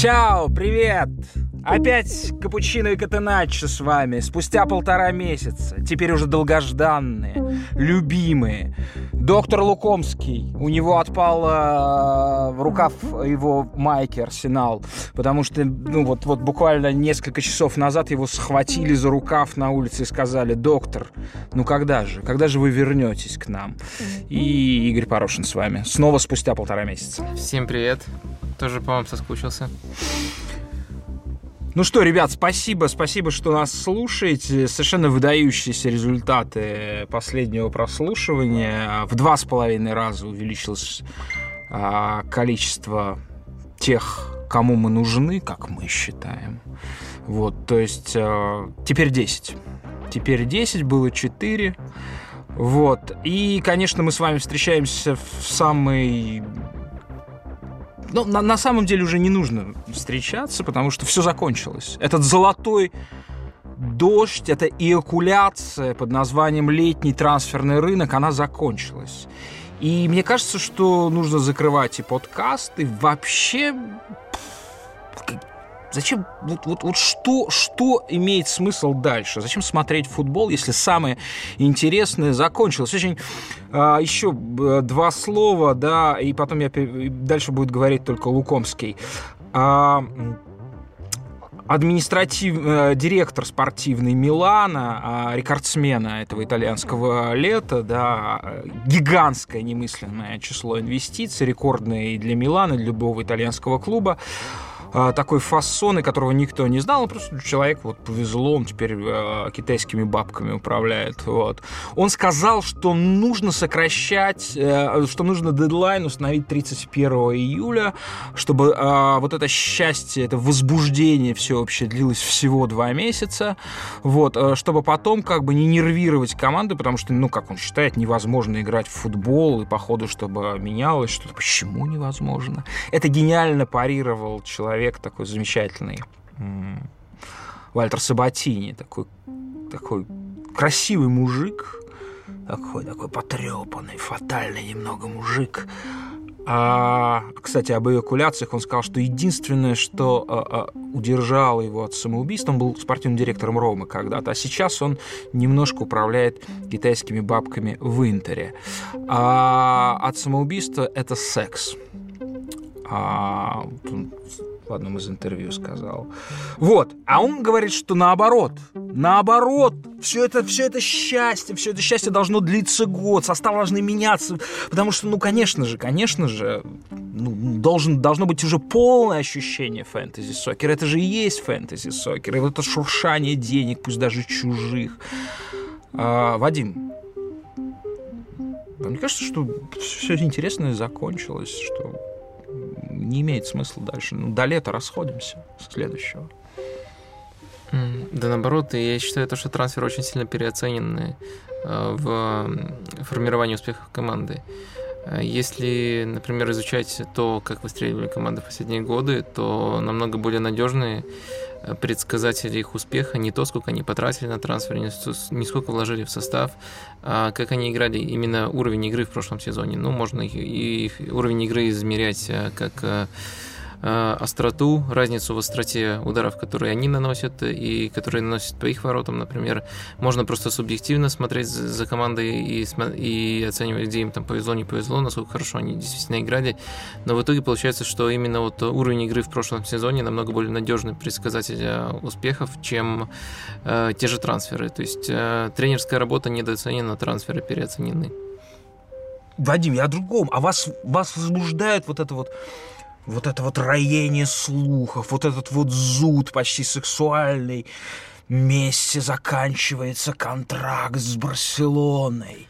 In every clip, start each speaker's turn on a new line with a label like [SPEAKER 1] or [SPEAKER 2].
[SPEAKER 1] Чао, привет! Опять капучино и катеначо с вами. Спустя полтора месяца. Теперь уже долгожданные, любимые. Доктор Лукомский. У него отпал э, рукав его майки Арсенал. Потому что, ну вот, вот буквально несколько часов назад его схватили за рукав на улице и сказали, доктор, ну когда же? Когда же вы вернетесь к нам? И Игорь Порошин с вами. Снова спустя полтора месяца.
[SPEAKER 2] Всем привет. Тоже по вам соскучился.
[SPEAKER 1] Ну что, ребят, спасибо, спасибо, что нас слушаете. Совершенно выдающиеся результаты последнего прослушивания. В два с половиной раза увеличилось а, количество тех, кому мы нужны, как мы считаем. Вот, то есть а, теперь 10. Теперь 10, было 4. Вот. И, конечно, мы с вами встречаемся в самый ну, на, на самом деле уже не нужно встречаться, потому что все закончилось. Этот золотой дождь, эта эякуляция под названием летний трансферный рынок, она закончилась. И мне кажется, что нужно закрывать и подкаст, и вообще Зачем, вот, вот, вот что, что имеет смысл дальше? Зачем смотреть футбол, если самое интересное закончилось? Очень а, еще два слова, да, и потом я дальше будет говорить только Лукомский. А, административ, э, директор спортивный Милана, а, рекордсмена этого итальянского лета, да, гигантское немысленное число инвестиций, рекордное и для Милана, и для любого итальянского клуба. А, такой фасон, и которого никто не знал, просто человек вот повезло, он теперь э, китайскими бабками управляет. Вот. Он сказал, что нужно сокращать, э, что нужно дедлайн установить 31 июля, чтобы э, вот это счастье, это возбуждение всеобщее длилось всего два месяца, вот, э, чтобы потом как бы не нервировать команды, потому что, ну, как он считает, невозможно играть в футбол, и походу, чтобы менялось что-то. Почему невозможно? Это гениально парировал человек человек такой замечательный, Вальтер Сабатини, такой, такой красивый мужик, такой, такой потрепанный, фатальный немного мужик. А, кстати, об эвакуляциях он сказал, что единственное, что а, а, удержало его от самоубийства, он был спортивным директором Ромы когда-то, а сейчас он немножко управляет китайскими бабками в Интере. А от самоубийства это секс. А, в одном из интервью сказал. Вот. А он говорит, что наоборот. Наоборот. Все это, все это счастье, все это счастье должно длиться год. Составы должны меняться. Потому что, ну, конечно же, конечно же, ну, должен, должно быть уже полное ощущение фэнтези-сокера. Это же и есть фэнтези-сокер. Это шуршание денег, пусть даже чужих. А, Вадим, мне кажется, что все интересное закончилось, что не имеет смысла дальше. Ну, до лета расходимся с следующего.
[SPEAKER 2] Да наоборот, я считаю, то, что трансфер очень сильно переоцененный э, в формировании успехов команды. Э, если, например, изучать то, как выстреливали команды в последние годы, то намного более надежные Э, предсказатели их успеха, не то, сколько они потратили на трансфер, не сколько вложили в состав, а как они играли, именно уровень игры в прошлом сезоне. Ну, можно и их уровень игры измерять э, как остроту, разницу в остроте ударов, которые они наносят и которые наносят по их воротам, например. Можно просто субъективно смотреть за командой и, и оценивать, где им там повезло, не повезло, насколько хорошо они действительно играли. Но в итоге получается, что именно вот уровень игры в прошлом сезоне намного более надежный предсказатель э, успехов, чем э, те же трансферы. То есть э, тренерская работа недооценена, трансферы переоценены.
[SPEAKER 1] Вадим, я о другом. А вас, вас возбуждает вот это вот вот это вот роение слухов, вот этот вот зуд почти сексуальный. Месси заканчивается контракт с Барселоной.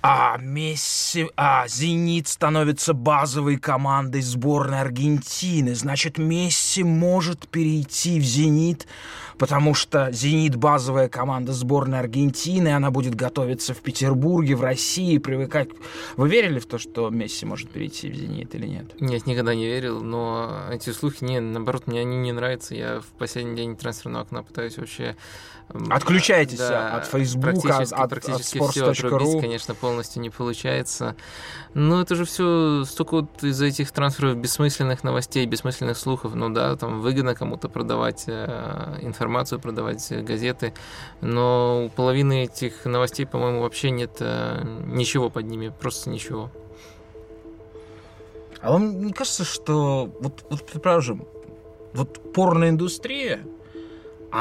[SPEAKER 1] А Месси, а Зенит становится базовой командой сборной Аргентины. Значит, Месси может перейти в Зенит потому что «Зенит» — базовая команда сборной Аргентины, она будет готовиться в Петербурге, в России, привыкать. Вы верили в то, что Месси может перейти в «Зенит» или нет?
[SPEAKER 2] Нет, никогда не верил, но эти слухи, не, наоборот, мне они не нравятся. Я в последний день трансферного окна пытаюсь вообще
[SPEAKER 1] Отключайтесь да, от Фейсбука, от,
[SPEAKER 2] практически от, от sports.ru. конечно, полностью не получается. Но это же все столько вот из-за этих трансферов бессмысленных новостей, бессмысленных слухов. Ну да, там выгодно кому-то продавать э, информацию, продавать газеты. Но у половины этих новостей, по-моему, вообще нет э, ничего под ними, просто ничего.
[SPEAKER 1] А вам не кажется, что вот, вот же, вот порноиндустрия,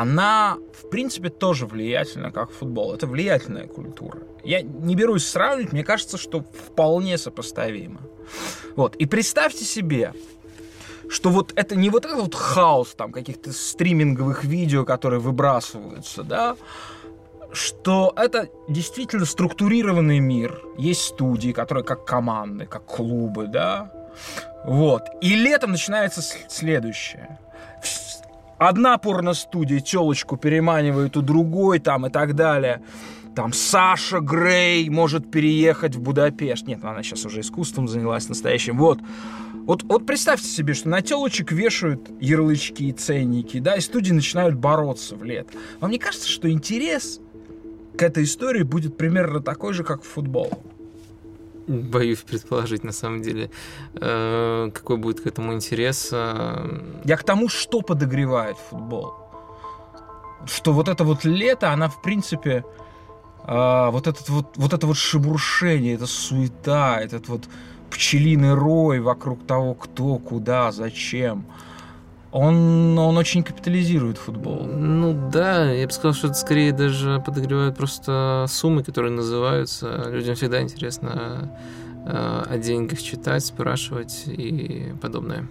[SPEAKER 1] она, в принципе, тоже влиятельна, как футбол. Это влиятельная культура. Я не берусь сравнивать, мне кажется, что вполне сопоставимо. Вот. И представьте себе, что вот это не вот этот вот хаос там каких-то стриминговых видео, которые выбрасываются, да, что это действительно структурированный мир. Есть студии, которые как команды, как клубы, да, вот. И летом начинается следующее. Одна порно-студия телочку переманивает у другой там и так далее. Там Саша Грей может переехать в Будапешт. Нет, она сейчас уже искусством занялась настоящим. Вот. Вот, вот представьте себе, что на телочек вешают ярлычки и ценники, да, и студии начинают бороться в лет. Вам не кажется, что интерес к этой истории будет примерно такой же, как в футбол?
[SPEAKER 2] Боюсь предположить, на самом деле, э, какой будет к этому интерес. Э.
[SPEAKER 1] Я к тому, что подогревает футбол. Что вот это вот лето, она, в принципе, э, вот, этот вот, вот это вот шебуршение, это суета, этот вот пчелиный рой вокруг того, кто, куда, зачем – он, он очень капитализирует футбол.
[SPEAKER 2] Ну да, я бы сказал, что это скорее даже подогревают просто суммы, которые называются. Людям всегда интересно э, о деньгах читать, спрашивать и подобное.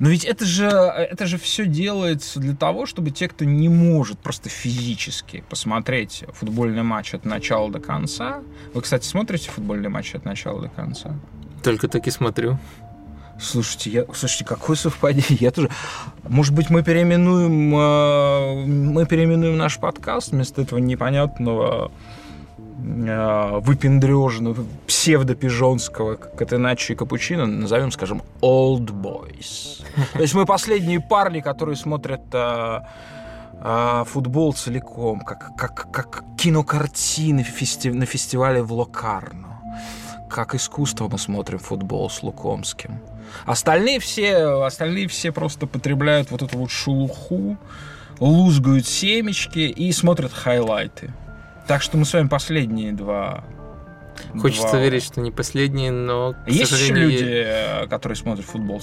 [SPEAKER 1] Но ведь это же, это же все делается для того, чтобы те, кто не может просто физически посмотреть футбольный матч от начала до конца. Вы, кстати, смотрите футбольный матч от начала до конца?
[SPEAKER 2] Только так и смотрю.
[SPEAKER 1] Слушайте, я, слушайте, какое совпадение. Я тоже. Может быть, мы переименуем, э, мы переименуем наш подкаст вместо этого непонятного э, выпендрежного, псевдопижонского, как это иначе капучино, назовем, скажем, Old Boys. То есть мы последние парни, которые смотрят э, э, футбол целиком, как, как, как кинокартины фести на фестивале в Локарно. Как искусство мы смотрим футбол с Лукомским. Остальные все, остальные все просто потребляют вот эту вот шелуху, лузгают семечки и смотрят хайлайты. Так что мы с вами последние два
[SPEAKER 2] Хочется два... верить, что не последние, но,
[SPEAKER 1] к Есть сожалению... еще люди, э, которые смотрят футбол.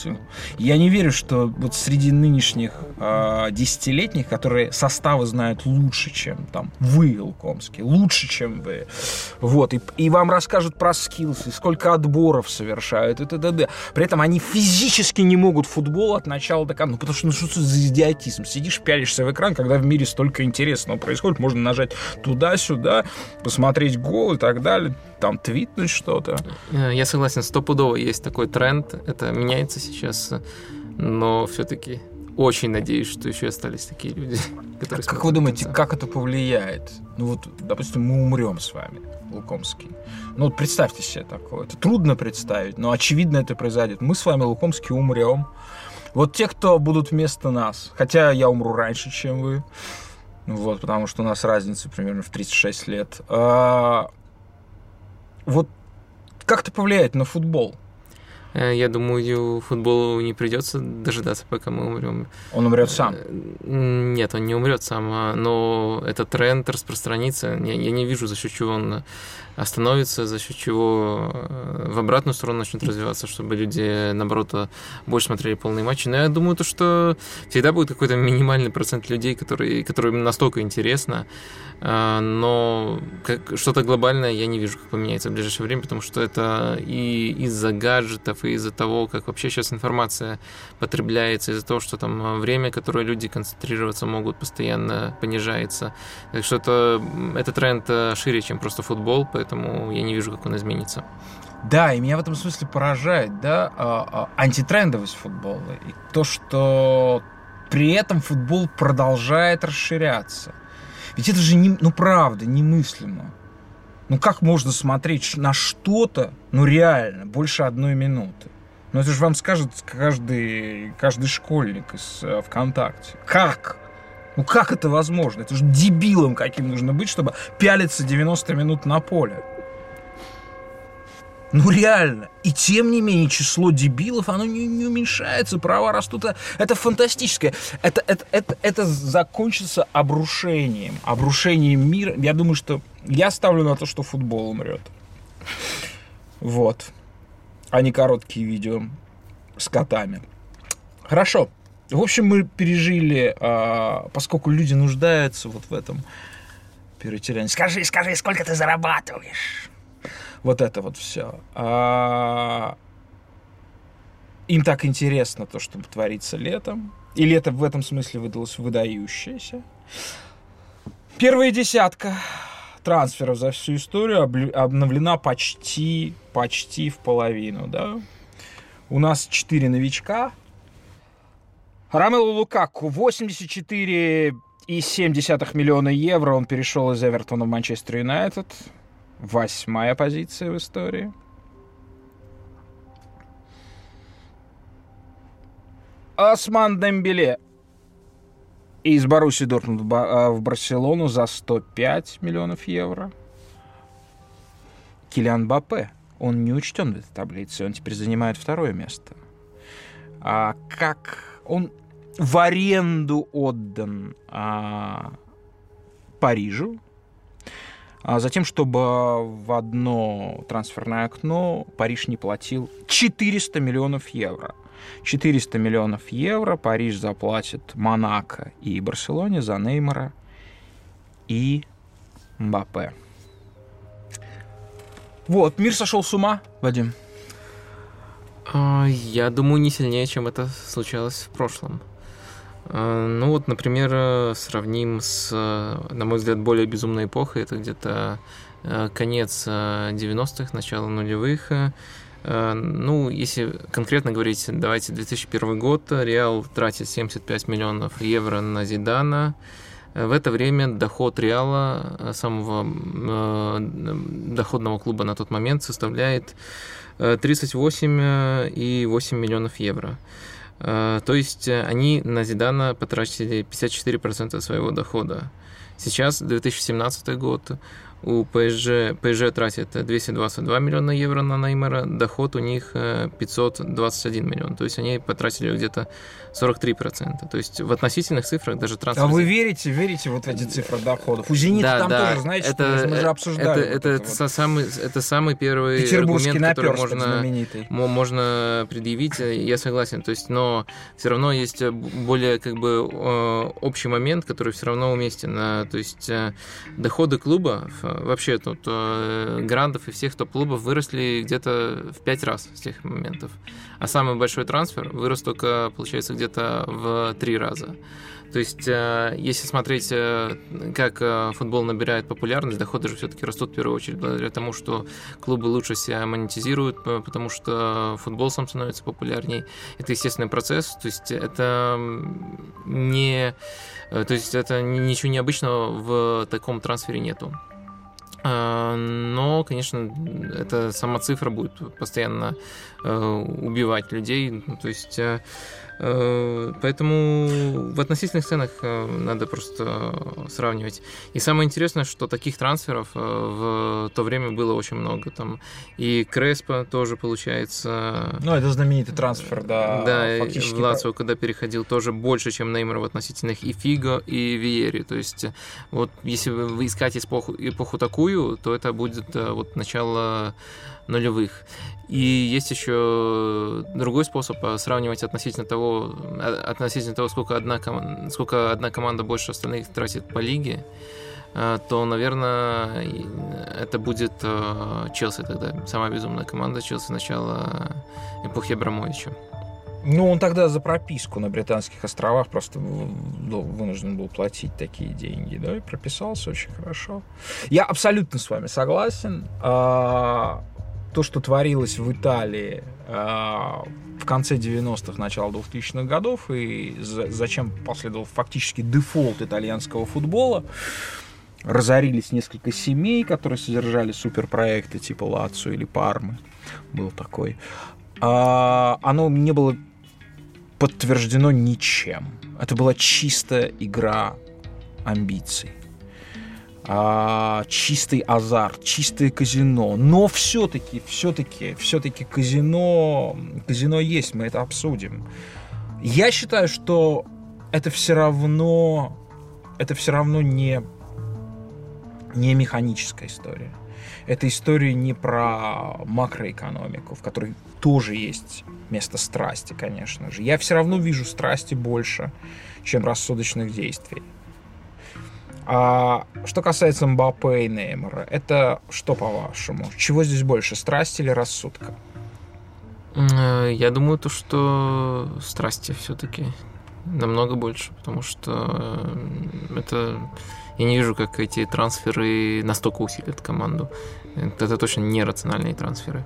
[SPEAKER 1] Я не верю, что вот среди нынешних э, десятилетних, которые составы знают лучше, чем там вы, Лукомский, лучше, чем вы. Вот, и, и вам расскажут про скиллсы, сколько отборов совершают, и т.д. При этом они физически не могут футбол от начала до конца. Ну, потому что, ну, что это за идиотизм? Сидишь, пялишься в экран, когда в мире столько интересного происходит, можно нажать туда-сюда, посмотреть гол и так далее там твитнуть что-то.
[SPEAKER 2] Э, я согласен, стопудово есть такой тренд. Это меняется сейчас, но все-таки очень надеюсь, что еще остались такие люди,
[SPEAKER 1] которые... Как вы думаете, как это повлияет? Ну вот, допустим, мы умрем с вами, Лукомский. Ну вот представьте себе такое. Это трудно представить, но очевидно это произойдет. Мы с вами, Лукомский, умрем. Вот те, кто будут вместо нас, хотя я умру раньше, чем вы, вот, потому что у нас разница примерно в 36 лет. А, вот как это повлияет на футбол?
[SPEAKER 2] Э, я думаю, футболу не придется дожидаться, пока мы умрем.
[SPEAKER 1] Он умрет сам?
[SPEAKER 2] Э, нет, он не умрет сам, а, но этот тренд распространится. Я, я не вижу, за счет чего он остановится, за счет чего э, в обратную сторону начнет развиваться, чтобы люди, наоборот, больше смотрели полные матчи. Но я думаю, то, что всегда будет какой-то минимальный процент людей, которые, которым настолько интересно, но что-то глобальное я не вижу, как поменяется в ближайшее время, потому что это и из-за гаджетов, и из-за того, как вообще сейчас информация потребляется, из-за того, что там время, которое люди концентрироваться могут, постоянно понижается. Так что это, это тренд э, шире, чем просто футбол, поэтому я не вижу, как он изменится.
[SPEAKER 1] Да, и меня в этом смысле поражает, да, а, а, антитрендовость футбола. И то, что при этом футбол продолжает расширяться. Ведь это же, не, ну правда, немыслимо. Ну как можно смотреть на что-то, ну реально, больше одной минуты? Ну это же вам скажет каждый, каждый школьник из э, ВКонтакте. Как? Ну как это возможно? Это же дебилом каким нужно быть, чтобы пялиться 90 минут на поле. Ну реально. И тем не менее число дебилов, оно не, не уменьшается, права растут. Это фантастическое. Это, это, это, это закончится обрушением. Обрушением мира. Я думаю, что я ставлю на то, что футбол умрет. Вот. А не короткие видео с котами. Хорошо. В общем, мы пережили, а, поскольку люди нуждаются вот в этом перетерянии. Скажи, скажи, сколько ты зарабатываешь? Вот это вот все. А, им так интересно то, что творится летом. И лето в этом смысле выдалось выдающееся. Первая десятка трансферов за всю историю обновлена почти, почти в половину, да. У нас 4 новичка, Рамелу Лукаку 84,7 миллиона евро. Он перешел из Эвертона в Манчестер Юнайтед. Восьмая позиция в истории. Осман Дембеле из Баруси Дортмунд а, в Барселону за 105 миллионов евро. Килиан Бапе. Он не учтен в этой таблице. Он теперь занимает второе место. А как он в аренду отдан а, Парижу, затем, чтобы в одно трансферное окно Париж не платил 400 миллионов евро. 400 миллионов евро Париж заплатит Монако и Барселоне за Неймара и Мбаппе. Вот, мир сошел с ума, Вадим.
[SPEAKER 2] А, я думаю, не сильнее, чем это случалось в прошлом. А, ну вот, например, э, сравним с, э, на мой взгляд, более безумной эпохой. Это где-то э, конец 90-х, начало нулевых. Ну, если конкретно говорить, давайте 2001 год. Реал тратит 75 миллионов евро на Зидана. В это время доход Реала, самого доходного клуба на тот момент, составляет 38,8 миллионов евро. Э, то есть э, они на Зидана потратили 54% своего дохода. Сейчас 2017 год, у ПСЖ, ПСЖ тратит 222 миллиона евро на Неймара, доход у них 521 э, миллион. То есть они потратили где-то 43%. То есть в относительных цифрах даже трансфер...
[SPEAKER 1] А вы верите, верите вот в эти цифры доходов? У «Зенита» да, там да, тоже, знаете, это, что мы же обсуждали.
[SPEAKER 2] Это, это, это, вот. самый, это самый первый аргумент, который можно, можно предъявить. Я согласен. То есть, но все равно есть более как бы общий момент, который все равно уместен. То есть э, доходы клуба, вообще тут э, грандов и всех топ-клубов выросли где-то в пять раз с тех моментов. А самый большой трансфер вырос только, получается, где-то в три раза. То есть, э, если смотреть, э, как э, футбол набирает популярность, доходы же все-таки растут в первую очередь благодаря тому, что клубы лучше себя монетизируют, потому что футбол сам становится популярней. Это естественный процесс, то есть это не... То есть это ничего необычного в таком трансфере нету. Но, конечно, эта сама цифра будет постоянно убивать людей. То есть Э, поэтому в относительных ценах э, надо просто сравнивать. И самое интересное, что таких трансферов э, в то время было очень много. Там и Креспо тоже получается.
[SPEAKER 1] Ну, это знаменитый трансфер, да.
[SPEAKER 2] Да, фактически в Лацио, когда переходил, тоже больше, чем Неймар в относительных и Фиго, и Виери. То есть, вот если вы искать эпоху, эпоху такую, то это будет вот начало нулевых. И есть еще другой способ сравнивать относительно того, относительно того, сколько одна, команда, сколько одна команда больше остальных тратит по лиге, э, то, наверное, это будет э, Челси тогда. Самая безумная команда Челси начала эпохи Абрамовича.
[SPEAKER 1] Ну, он тогда за прописку на Британских островах просто ну, вынужден был платить такие деньги, да, и прописался очень хорошо. Я абсолютно с вами согласен. А, то, что творилось в Италии э, в конце 90-х, начало 2000-х годов, и за, зачем последовал фактически дефолт итальянского футбола, разорились несколько семей, которые содержали суперпроекты типа Лацо или Пармы, был такой, а, оно не было подтверждено ничем. Это была чистая игра амбиций. А, чистый азарт, чистое казино. Но все-таки, все-таки, все-таки казино, казино есть, мы это обсудим. Я считаю, что это все равно, это все равно не, не механическая история. Это история не про макроэкономику, в которой тоже есть место страсти, конечно же. Я все равно вижу страсти больше, чем рассудочных действий. А что касается Мбаппе и Неймара, это что по-вашему? Чего здесь больше, страсти или рассудка?
[SPEAKER 2] Э, я думаю, то, что страсти все-таки намного больше, потому что э, это я не вижу, как эти трансферы настолько усилят команду. Это точно не рациональные трансферы.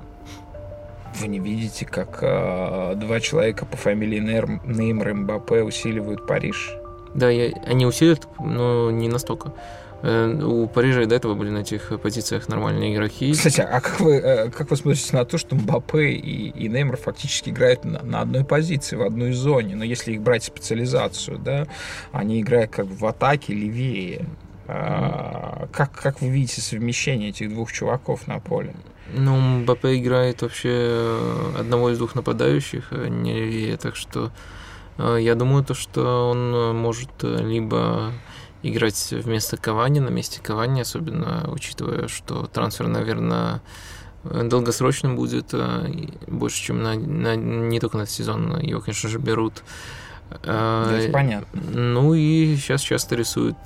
[SPEAKER 1] Вы не видите, как э, два человека по фамилии Неймар и Мбаппе усиливают Париж?
[SPEAKER 2] Да, я, они усилят, но не настолько. Э, у Парижа и до этого были на этих позициях нормальные игроки.
[SPEAKER 1] Кстати, а как вы, э, как вы смотрите на то, что Мбаппе и, и Неймар фактически играют на, на одной позиции, в одной зоне? Но если их брать специализацию, да, они играют как бы в атаке левее. А, как, как вы видите совмещение этих двух чуваков на поле?
[SPEAKER 2] Ну, Мбаппе играет вообще одного из двух нападающих, а не левее, так что я думаю, то, что он может либо играть вместо Кавани, на месте Кавани, особенно учитывая, что трансфер, наверное, долгосрочным будет, э, больше, чем на, на, не только на этот сезон, его, конечно же, берут.
[SPEAKER 1] Да, понятно.
[SPEAKER 2] Ну и сейчас часто рисуют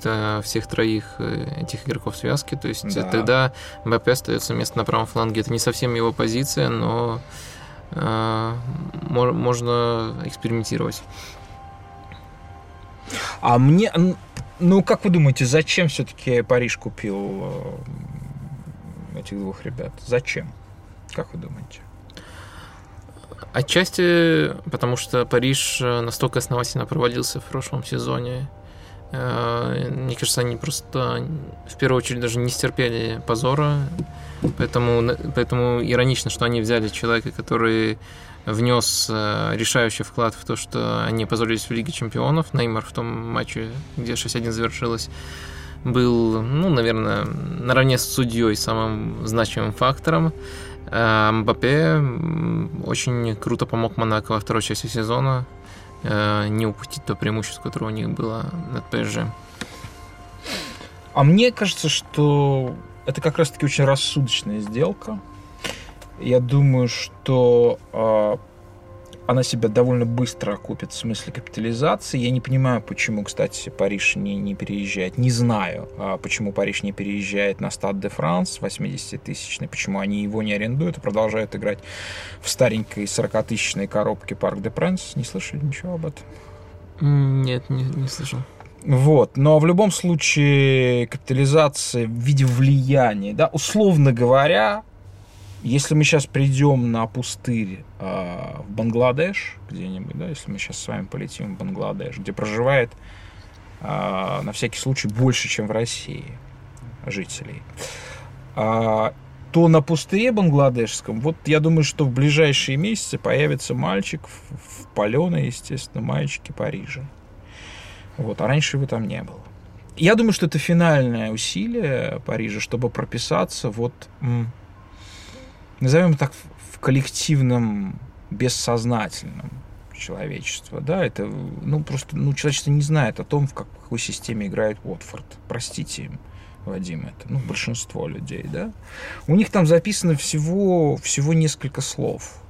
[SPEAKER 2] всех троих этих игроков связки. То есть да. тогда МБП остается место на правом фланге. Это не совсем его позиция, но э, можно экспериментировать.
[SPEAKER 1] А мне, ну как вы думаете, зачем все-таки Париж купил этих двух ребят? Зачем? Как вы думаете?
[SPEAKER 2] Отчасти потому, что Париж настолько основательно проводился в прошлом сезоне. Мне кажется, они просто в первую очередь даже не стерпели позора. Поэтому, поэтому иронично, что они взяли человека, который внес решающий вклад в то, что они позорились в Лиге Чемпионов. Неймар в том матче, где 6-1 завершилось, был, ну, наверное, наравне с судьей самым значимым фактором. А Мбаппе очень круто помог Монако во второй части сезона э, не упустить то преимущество, которое у них было над ПСЖ.
[SPEAKER 1] А мне кажется, что это как раз-таки очень рассудочная сделка. Я думаю, что а, она себя довольно быстро окупит в смысле капитализации. Я не понимаю, почему, кстати, Париж не, не переезжает. Не знаю, а, почему Париж не переезжает на Стад де Франс 80-тысячный, почему они его не арендуют и продолжают играть в старенькой 40-тысячной коробке Парк де Пренс. Не слышали ничего об этом?
[SPEAKER 2] Нет, не, не слышал.
[SPEAKER 1] Вот, но в любом случае капитализация в виде влияния, да, условно говоря, если мы сейчас придем на пустырь э, в Бангладеш где-нибудь, да, если мы сейчас с вами полетим в Бангладеш, где проживает э, на всякий случай больше, чем в России жителей, э, то на пустыре бангладешском, вот я думаю, что в ближайшие месяцы появится мальчик в, в паленой, естественно, маечке Парижа. Вот, а раньше его там не было. Я думаю, что это финальное усилие Парижа, чтобы прописаться вот назовем так, в коллективном, бессознательном человечества, да, это, ну, просто, ну, человечество не знает о том, в какой системе играет Уотфорд, простите им, Вадим, это, ну, большинство людей, да, у них там записано всего, всего несколько слов.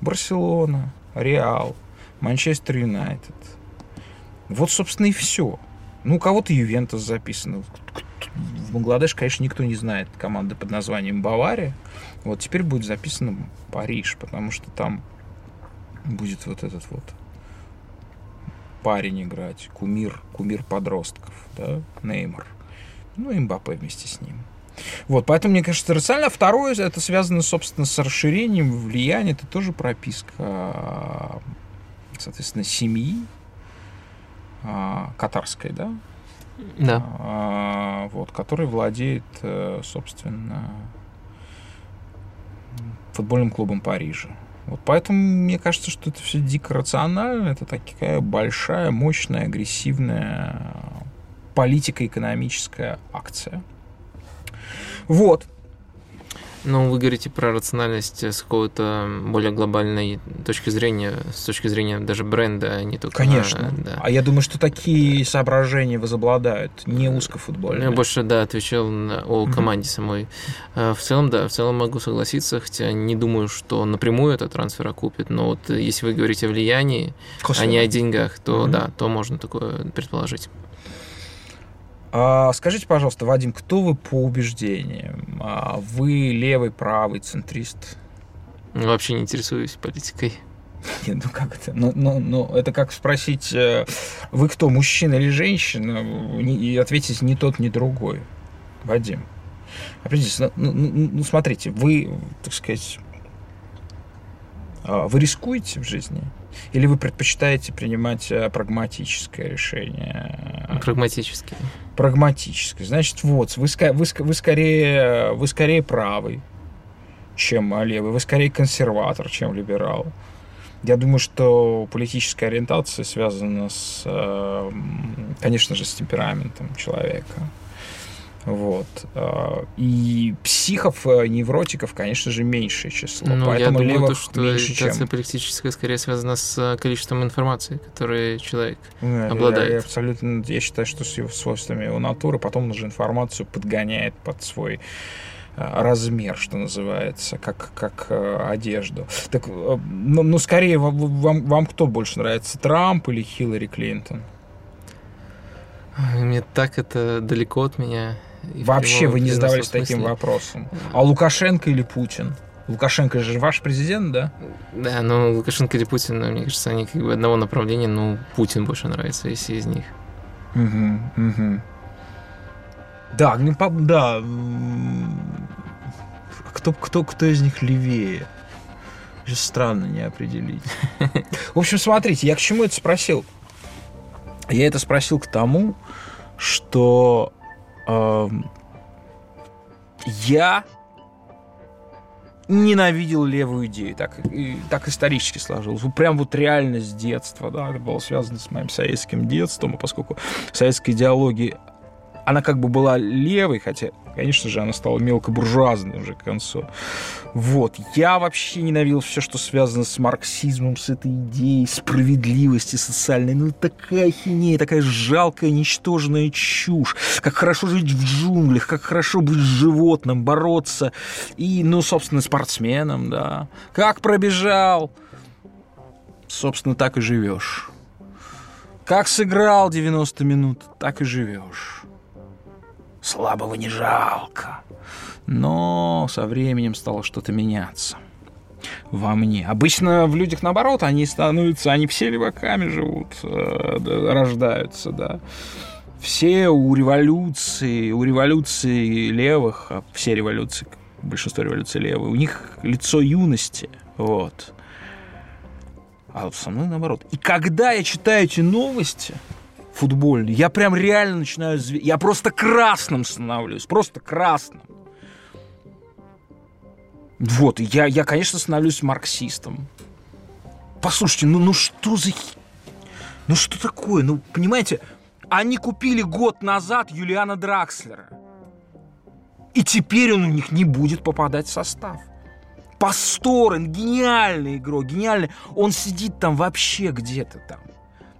[SPEAKER 1] Барселона, Реал, Манчестер Юнайтед. Вот, собственно, и все. Ну, у кого-то Ювентус записано. В Бангладеш, конечно, никто не знает команды под названием Бавария. Вот теперь будет записано Париж, потому что там будет вот этот вот парень играть, кумир, кумир подростков, да, Неймар. Ну, и Мбаппе вместе с ним. Вот, поэтому, мне кажется, рационально. Второе, это связано, собственно, с расширением влияния. Это тоже прописка, соответственно, семьи а, катарской, да?
[SPEAKER 2] Да.
[SPEAKER 1] А, вот, который владеет, э, собственно, футбольным клубом Парижа. Вот поэтому мне кажется, что это все дико рационально. Это такая большая, мощная, агрессивная политико-экономическая акция. Вот.
[SPEAKER 2] Ну, вы говорите про рациональность с какого-то более глобальной точки зрения, с точки зрения даже бренда, а не только...
[SPEAKER 1] Конечно. На, да. А я думаю, что такие соображения возобладают, не узкофутбольные.
[SPEAKER 2] Я больше, да, отвечал на, о команде mm-hmm. самой. А, в целом, да, в целом могу согласиться, хотя не думаю, что напрямую этот трансфер окупит, но вот если вы говорите о влиянии, Косвенно. а не о деньгах, то mm-hmm. да, то можно такое предположить.
[SPEAKER 1] А, скажите, пожалуйста, Вадим, кто вы по убеждениям? А, вы левый, правый, центрист?
[SPEAKER 2] Вообще не интересуюсь политикой.
[SPEAKER 1] Нет, ну как это? Ну, ну, ну, это как спросить, э, вы кто, мужчина или женщина, и ответить ни тот, ни другой. Вадим. Определитесь, ну, ну, ну, ну смотрите, вы, так сказать, а, вы рискуете в жизни? Или вы предпочитаете принимать э, прагматическое решение?
[SPEAKER 2] Прагматическое.
[SPEAKER 1] Прагматическое. Значит, вот, вы, вы, вы, скорее, вы скорее правый, чем левый. Вы скорее консерватор, чем либерал. Я думаю, что политическая ориентация связана с, э, конечно же, с темпераментом человека. Вот. А, и психов, э, невротиков, конечно же, меньшее число.
[SPEAKER 2] Ну, Поэтому я думаю, то, что меньше, чем... политическая скорее связана с э, количеством информации, которой человек да, обладает.
[SPEAKER 1] Я, я абсолютно, я считаю, что с его свойствами его натуры потом он уже информацию подгоняет под свой э, размер, что называется, как, как одежду. Так, ну, ну скорее, вам, вам кто больше нравится, Трамп или Хиллари Клинтон?
[SPEAKER 2] Мне так это далеко от меня.
[SPEAKER 1] Вообще вы не задавались таким вопросом. А Лукашенко или Путин? Лукашенко же ваш президент, да?
[SPEAKER 2] Да, но Лукашенко или Путин, мне кажется, они как бы одного направления, но Путин больше нравится, если из них.
[SPEAKER 1] Угу, угу. Да, ну, да. Кто, кто, кто из них левее? Странно не определить. В общем, смотрите, я к чему это спросил? Я это спросил к тому, что я ненавидел левую идею. Так, и, так исторически сложилось. Прям вот реально с детства, да, это было связано с моим советским детством, а поскольку советская идеология она как бы была левой, хотя, конечно же, она стала мелкобуржуазной уже к концу. Вот. Я вообще ненавидел все, что связано с марксизмом, с этой идеей справедливости социальной. Ну, такая хинея, такая жалкая, ничтожная чушь. Как хорошо жить в джунглях, как хорошо быть животным, бороться. И, ну, собственно, спортсменом, да. Как пробежал, собственно, так и живешь. Как сыграл 90 минут, так и живешь слабого не жалко. Но со временем стало что-то меняться во мне. Обычно в людях наоборот, они становятся, они все леваками живут, э, рождаются, да. Все у революции, у революции левых, а все революции, большинство революций левые, у них лицо юности, вот. А со мной наоборот. И когда я читаю эти новости, футбольный. Я прям реально начинаю... Зве... Я просто красным становлюсь. Просто красным. Вот, я, я, конечно, становлюсь марксистом. Послушайте, ну, ну что за... Ну что такое? Ну, понимаете, они купили год назад Юлиана Дракслера. И теперь он у них не будет попадать в состав. Пасторен, гениальный игрок, гениальный. Он сидит там вообще где-то там.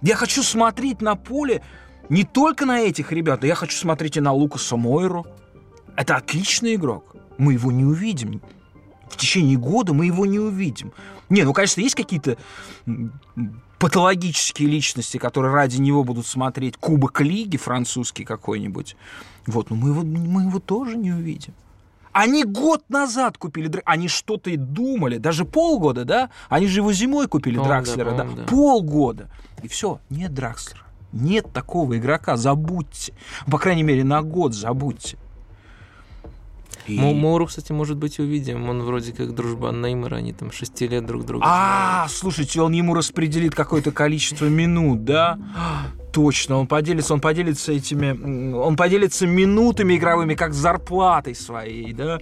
[SPEAKER 1] Я хочу смотреть на поле не только на этих ребят, я хочу смотреть и на Лукаса Мойру. Это отличный игрок. Мы его не увидим. В течение года мы его не увидим. Не, ну, конечно, есть какие-то патологические личности, которые ради него будут смотреть Кубок Лиги французский какой-нибудь. Вот, но мы его, мы его тоже не увидим. Они год назад купили Они что-то и думали, даже полгода, да? Они же его зимой купили, Дракслера, да, да. Полгода. И все, нет Дракслера. Нет такого игрока, забудьте. По крайней мере, на год забудьте.
[SPEAKER 2] И... Моуру, кстати, может быть, увидим. Он вроде как дружба Неймара, они там шести лет друг друга.
[SPEAKER 1] А, слушайте, он ему распределит какое-то количество минут, да? Точно, он поделится, он поделится этими, он поделится минутами игровыми, как зарплатой своей, да.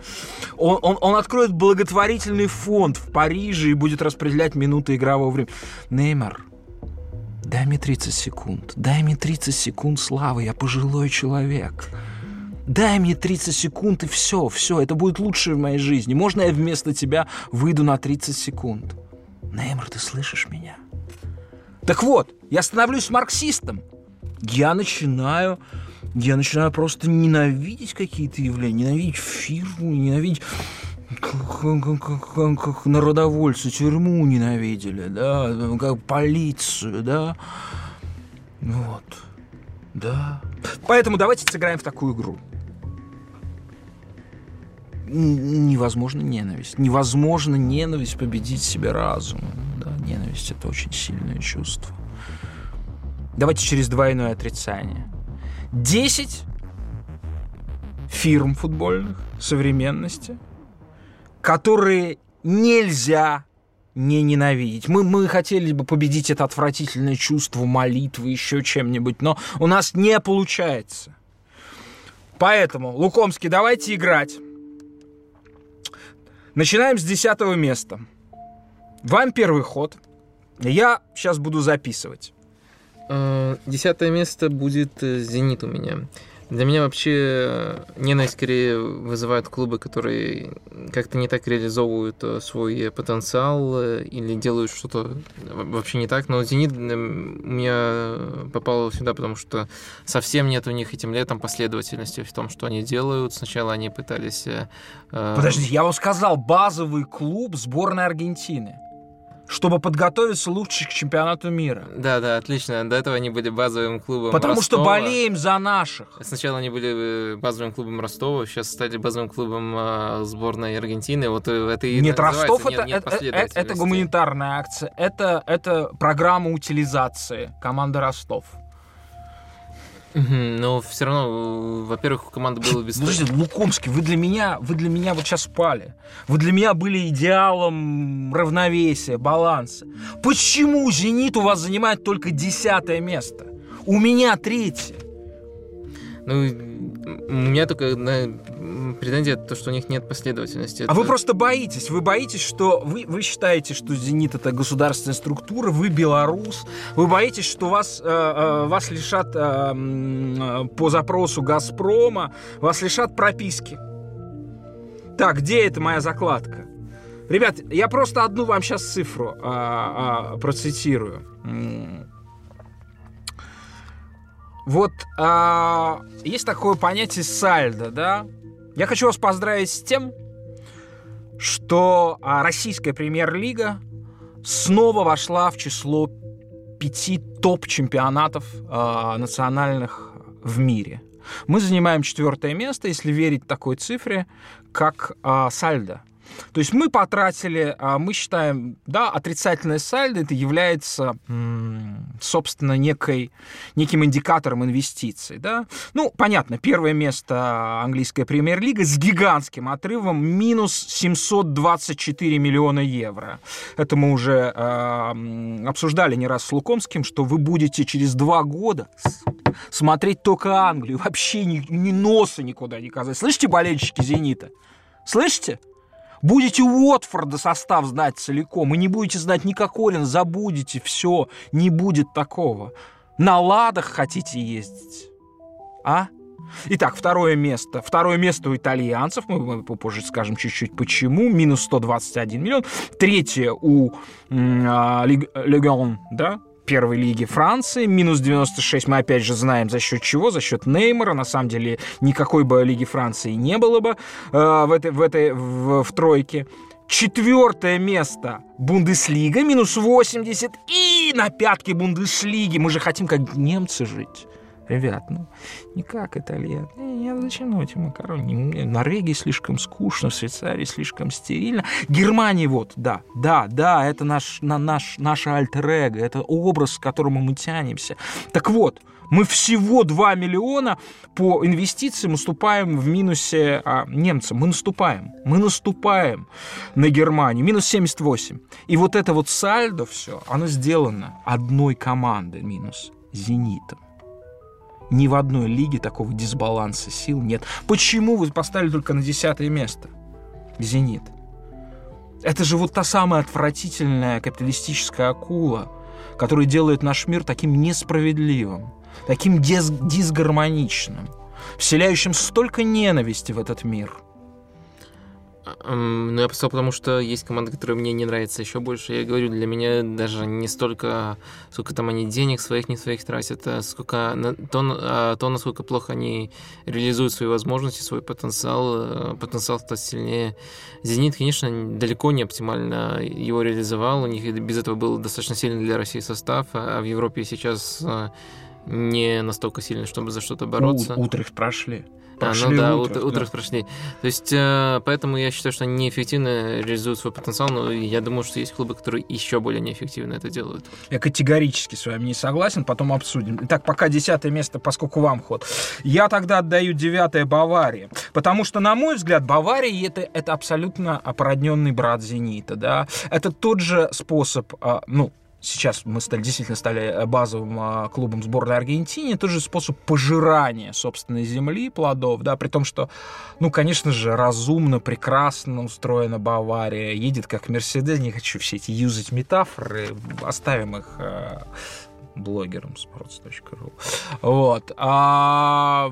[SPEAKER 1] Он, он, он откроет благотворительный фонд в Париже и будет распределять минуты игрового времени. Неймар, дай мне 30 секунд, дай мне 30 секунд славы, я пожилой человек. Дай мне 30 секунд и все, все, это будет лучшее в моей жизни. Можно я вместо тебя выйду на 30 секунд? Неймар, ты слышишь меня? Так вот, я становлюсь марксистом. Я начинаю, я начинаю просто ненавидеть какие-то явления, ненавидеть фирму, ненавидеть как, как народовольцы тюрьму ненавидели, да, как полицию, да. Вот. Да. Поэтому давайте сыграем в такую игру невозможно ненависть. Невозможно ненависть победить себя разумом. Да, ненависть это очень сильное чувство. Давайте через двойное отрицание. Десять фирм футбольных современности, которые нельзя не ненавидеть. Мы, мы хотели бы победить это отвратительное чувство молитвы, еще чем-нибудь, но у нас не получается. Поэтому, Лукомский, давайте играть. Начинаем с десятого места. Вам первый ход. Я сейчас буду записывать.
[SPEAKER 2] Э, десятое место будет э, «Зенит» у меня. Для меня вообще э, ненависть скорее вызывают клубы, которые как-то не так реализовывают э, свой потенциал э, или делают что-то вообще не так. Но «Зенит» у меня попал сюда, потому что совсем нет у них этим летом последовательности в том, что они делают. Сначала они пытались...
[SPEAKER 1] Подождите, я вам сказал, базовый клуб сборной Аргентины чтобы подготовиться лучше к чемпионату мира.
[SPEAKER 2] Да, да, отлично. До этого они были базовым клубом
[SPEAKER 1] Потому
[SPEAKER 2] Ростова.
[SPEAKER 1] что болеем за наших.
[SPEAKER 2] Сначала они были э, базовым клубом Ростова, сейчас стали базовым клубом э, сборной Аргентины. Вот э, это и
[SPEAKER 1] Нет, Ростов это, нет, нет это, это гуманитарная акция. Это, это программа утилизации команды Ростов.
[SPEAKER 2] Но все равно, во-первых, у команды было без...
[SPEAKER 1] Подождите, Лукомский, вы для меня, вы для меня вот сейчас спали. Вы для меня были идеалом равновесия, баланса. Почему «Зенит» у вас занимает только десятое место? У меня третье.
[SPEAKER 2] Ну, у меня только на претензия то, что у них нет последовательности.
[SPEAKER 1] А вы просто боитесь. Вы боитесь, что вы, вы считаете, что «Зенит» — это государственная структура, вы белорус. Вы боитесь, что вас, э, э, вас лишат э, э, по запросу «Газпрома», вас лишат прописки. Так, где это моя закладка? Ребят, я просто одну вам сейчас цифру э, э, процитирую. Вот а, есть такое понятие сальдо, да? Я хочу вас поздравить с тем, что а, российская премьер-лига снова вошла в число пяти топ-чемпионатов а, национальных в мире. Мы занимаем четвертое место, если верить такой цифре, как а, сальдо. То есть мы потратили, а, мы считаем, да, отрицательное сальдо это является, собственно, некой, неким индикатором инвестиций. Да? Ну, понятно, первое место английская премьер-лига с гигантским отрывом минус 724 миллиона евро. Это мы уже э, обсуждали не раз с Лукомским, что вы будете через два года смотреть только Англию, вообще ни, ни носа никуда не казать. Слышите, болельщики «Зенита»? Слышите? Будете Уотфорда состав знать целиком, и не будете знать ни Кокорин, забудете, все, не будет такого. На ладах хотите ездить? А? Итак, второе место. Второе место у итальянцев. Мы попозже скажем чуть-чуть почему. Минус 121 миллион. Третье у э, Легон, да? Первой лиги Франции. Минус 96 мы опять же знаем за счет чего, за счет Неймара. На самом деле никакой бы лиги Франции не было бы э, в этой, в, этой в, в тройке. Четвертое место Бундеслига, минус 80. И на пятке Бундеслиги. Мы же хотим как немцы жить. Ребят, ну, не как итальян. Не, зачем ну, эти макароны? Норвегии слишком скучно, в Швейцарии слишком стерильно. Германия вот, да, да, да, это наш, на, наш, наше альтер-эго, это образ, к которому мы тянемся. Так вот, мы всего 2 миллиона по инвестициям уступаем в минусе а, немцам. Мы наступаем. Мы наступаем на Германию. Минус 78. И вот это вот сальдо все, оно сделано одной командой минус. Зенитом. Ни в одной лиге такого дисбаланса сил нет. Почему вы поставили только на десятое место? Зенит. Это же вот та самая отвратительная капиталистическая акула, который делает наш мир таким несправедливым, таким дис дисгармоничным, вселяющим столько ненависти в этот мир –
[SPEAKER 2] ну, я поставил, потому что есть команды, которые мне не нравятся еще больше. Я говорю, для меня даже не столько, сколько там они денег своих, не своих тратят, а сколько, то, а то, насколько плохо они реализуют свои возможности, свой потенциал. Э, потенциал стать сильнее. «Зенит», конечно, далеко не оптимально его реализовал. У них без этого был достаточно сильный для России состав, а в Европе сейчас э, не настолько сильный, чтобы за что-то бороться.
[SPEAKER 1] У, Утрехт прошли.
[SPEAKER 2] А, ну да, утро, утро да. прошли. То есть, э, поэтому я считаю, что они неэффективно реализуют свой потенциал, но я думаю, что есть клубы, которые еще более неэффективно это делают.
[SPEAKER 1] Я категорически с вами не согласен, потом обсудим. Итак, пока десятое место, поскольку вам ход. Я тогда отдаю девятое Баварии, потому что, на мой взгляд, Бавария это, это абсолютно опородненный брат Зенита, да. Это тот же способ, а, ну, сейчас мы стали, действительно стали э, базовым а, клубом сборной Аргентины, тот же способ пожирания собственной земли, плодов, да, при том, что, ну, конечно же, разумно, прекрасно устроена Бавария, едет как Мерседес, не хочу все эти юзать метафоры, оставим их э, блогерам sports.ru. Вот. А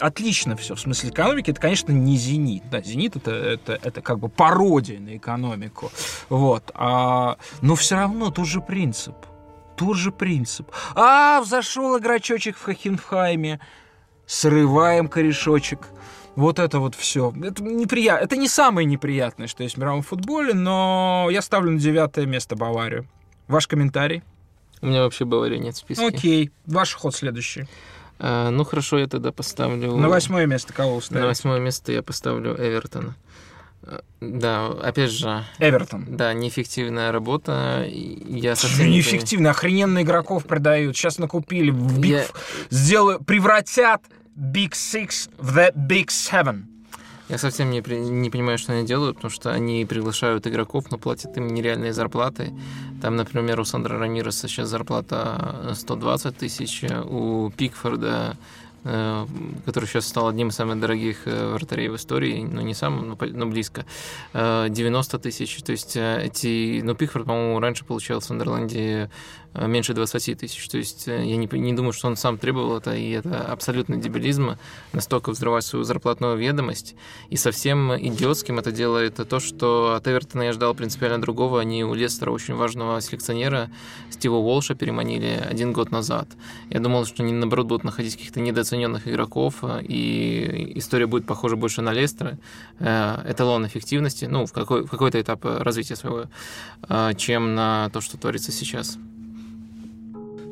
[SPEAKER 1] отлично все в смысле экономики. Это, конечно, не «Зенит». Да, «Зенит» это, это, это как бы пародия на экономику. Вот. А, но все равно тот же принцип. Тот же принцип. А, взошел игрочочек в Хохенхайме. Срываем корешочек. Вот это вот все. Это, неприятно. это не самое неприятное, что есть в мировом футболе, но я ставлю на девятое место Баварию. Ваш комментарий?
[SPEAKER 2] У меня вообще Баварии нет в списке.
[SPEAKER 1] Окей. Ваш ход следующий.
[SPEAKER 2] А, ну хорошо, я тогда поставлю...
[SPEAKER 1] На восьмое место кого уставить?
[SPEAKER 2] На восьмое место я поставлю Эвертона. А, да, опять же...
[SPEAKER 1] Эвертон.
[SPEAKER 2] Да, неэффективная работа. Я совсем
[SPEAKER 1] неэффективно. Охрененно игроков продают. Сейчас накупили. В Big... я... Сделают... Превратят Big Six в The Big Seven.
[SPEAKER 2] Я совсем не, не понимаю, что они делают, потому что они приглашают игроков, но платят им нереальные зарплаты. Там, например, у Сандра Рамиреса сейчас зарплата 120 тысяч, у Пикфорда Э, который сейчас стал одним из самых дорогих э, вратарей в истории, ну не сам, но, близко, 90 э, тысяч. То есть эти, ну Пикфорд, по-моему, раньше получал в Сандерленде меньше 20 тысяч. То есть я не, не думаю, что он сам требовал это, и это абсолютно дебилизм, настолько взрывать свою зарплатную ведомость. И совсем идиотским это делает то, что от Эвертона я ждал принципиально другого. Они у Лестера очень важного селекционера Стива Уолша переманили один год назад. Я думал, что они, наоборот, будут находить каких-то недооцененных игроков, э, и история будет похожа больше на Лестера, э, эталон эффективности, ну, в, какой, в какой-то этап развития своего, э, чем на то, что творится сейчас.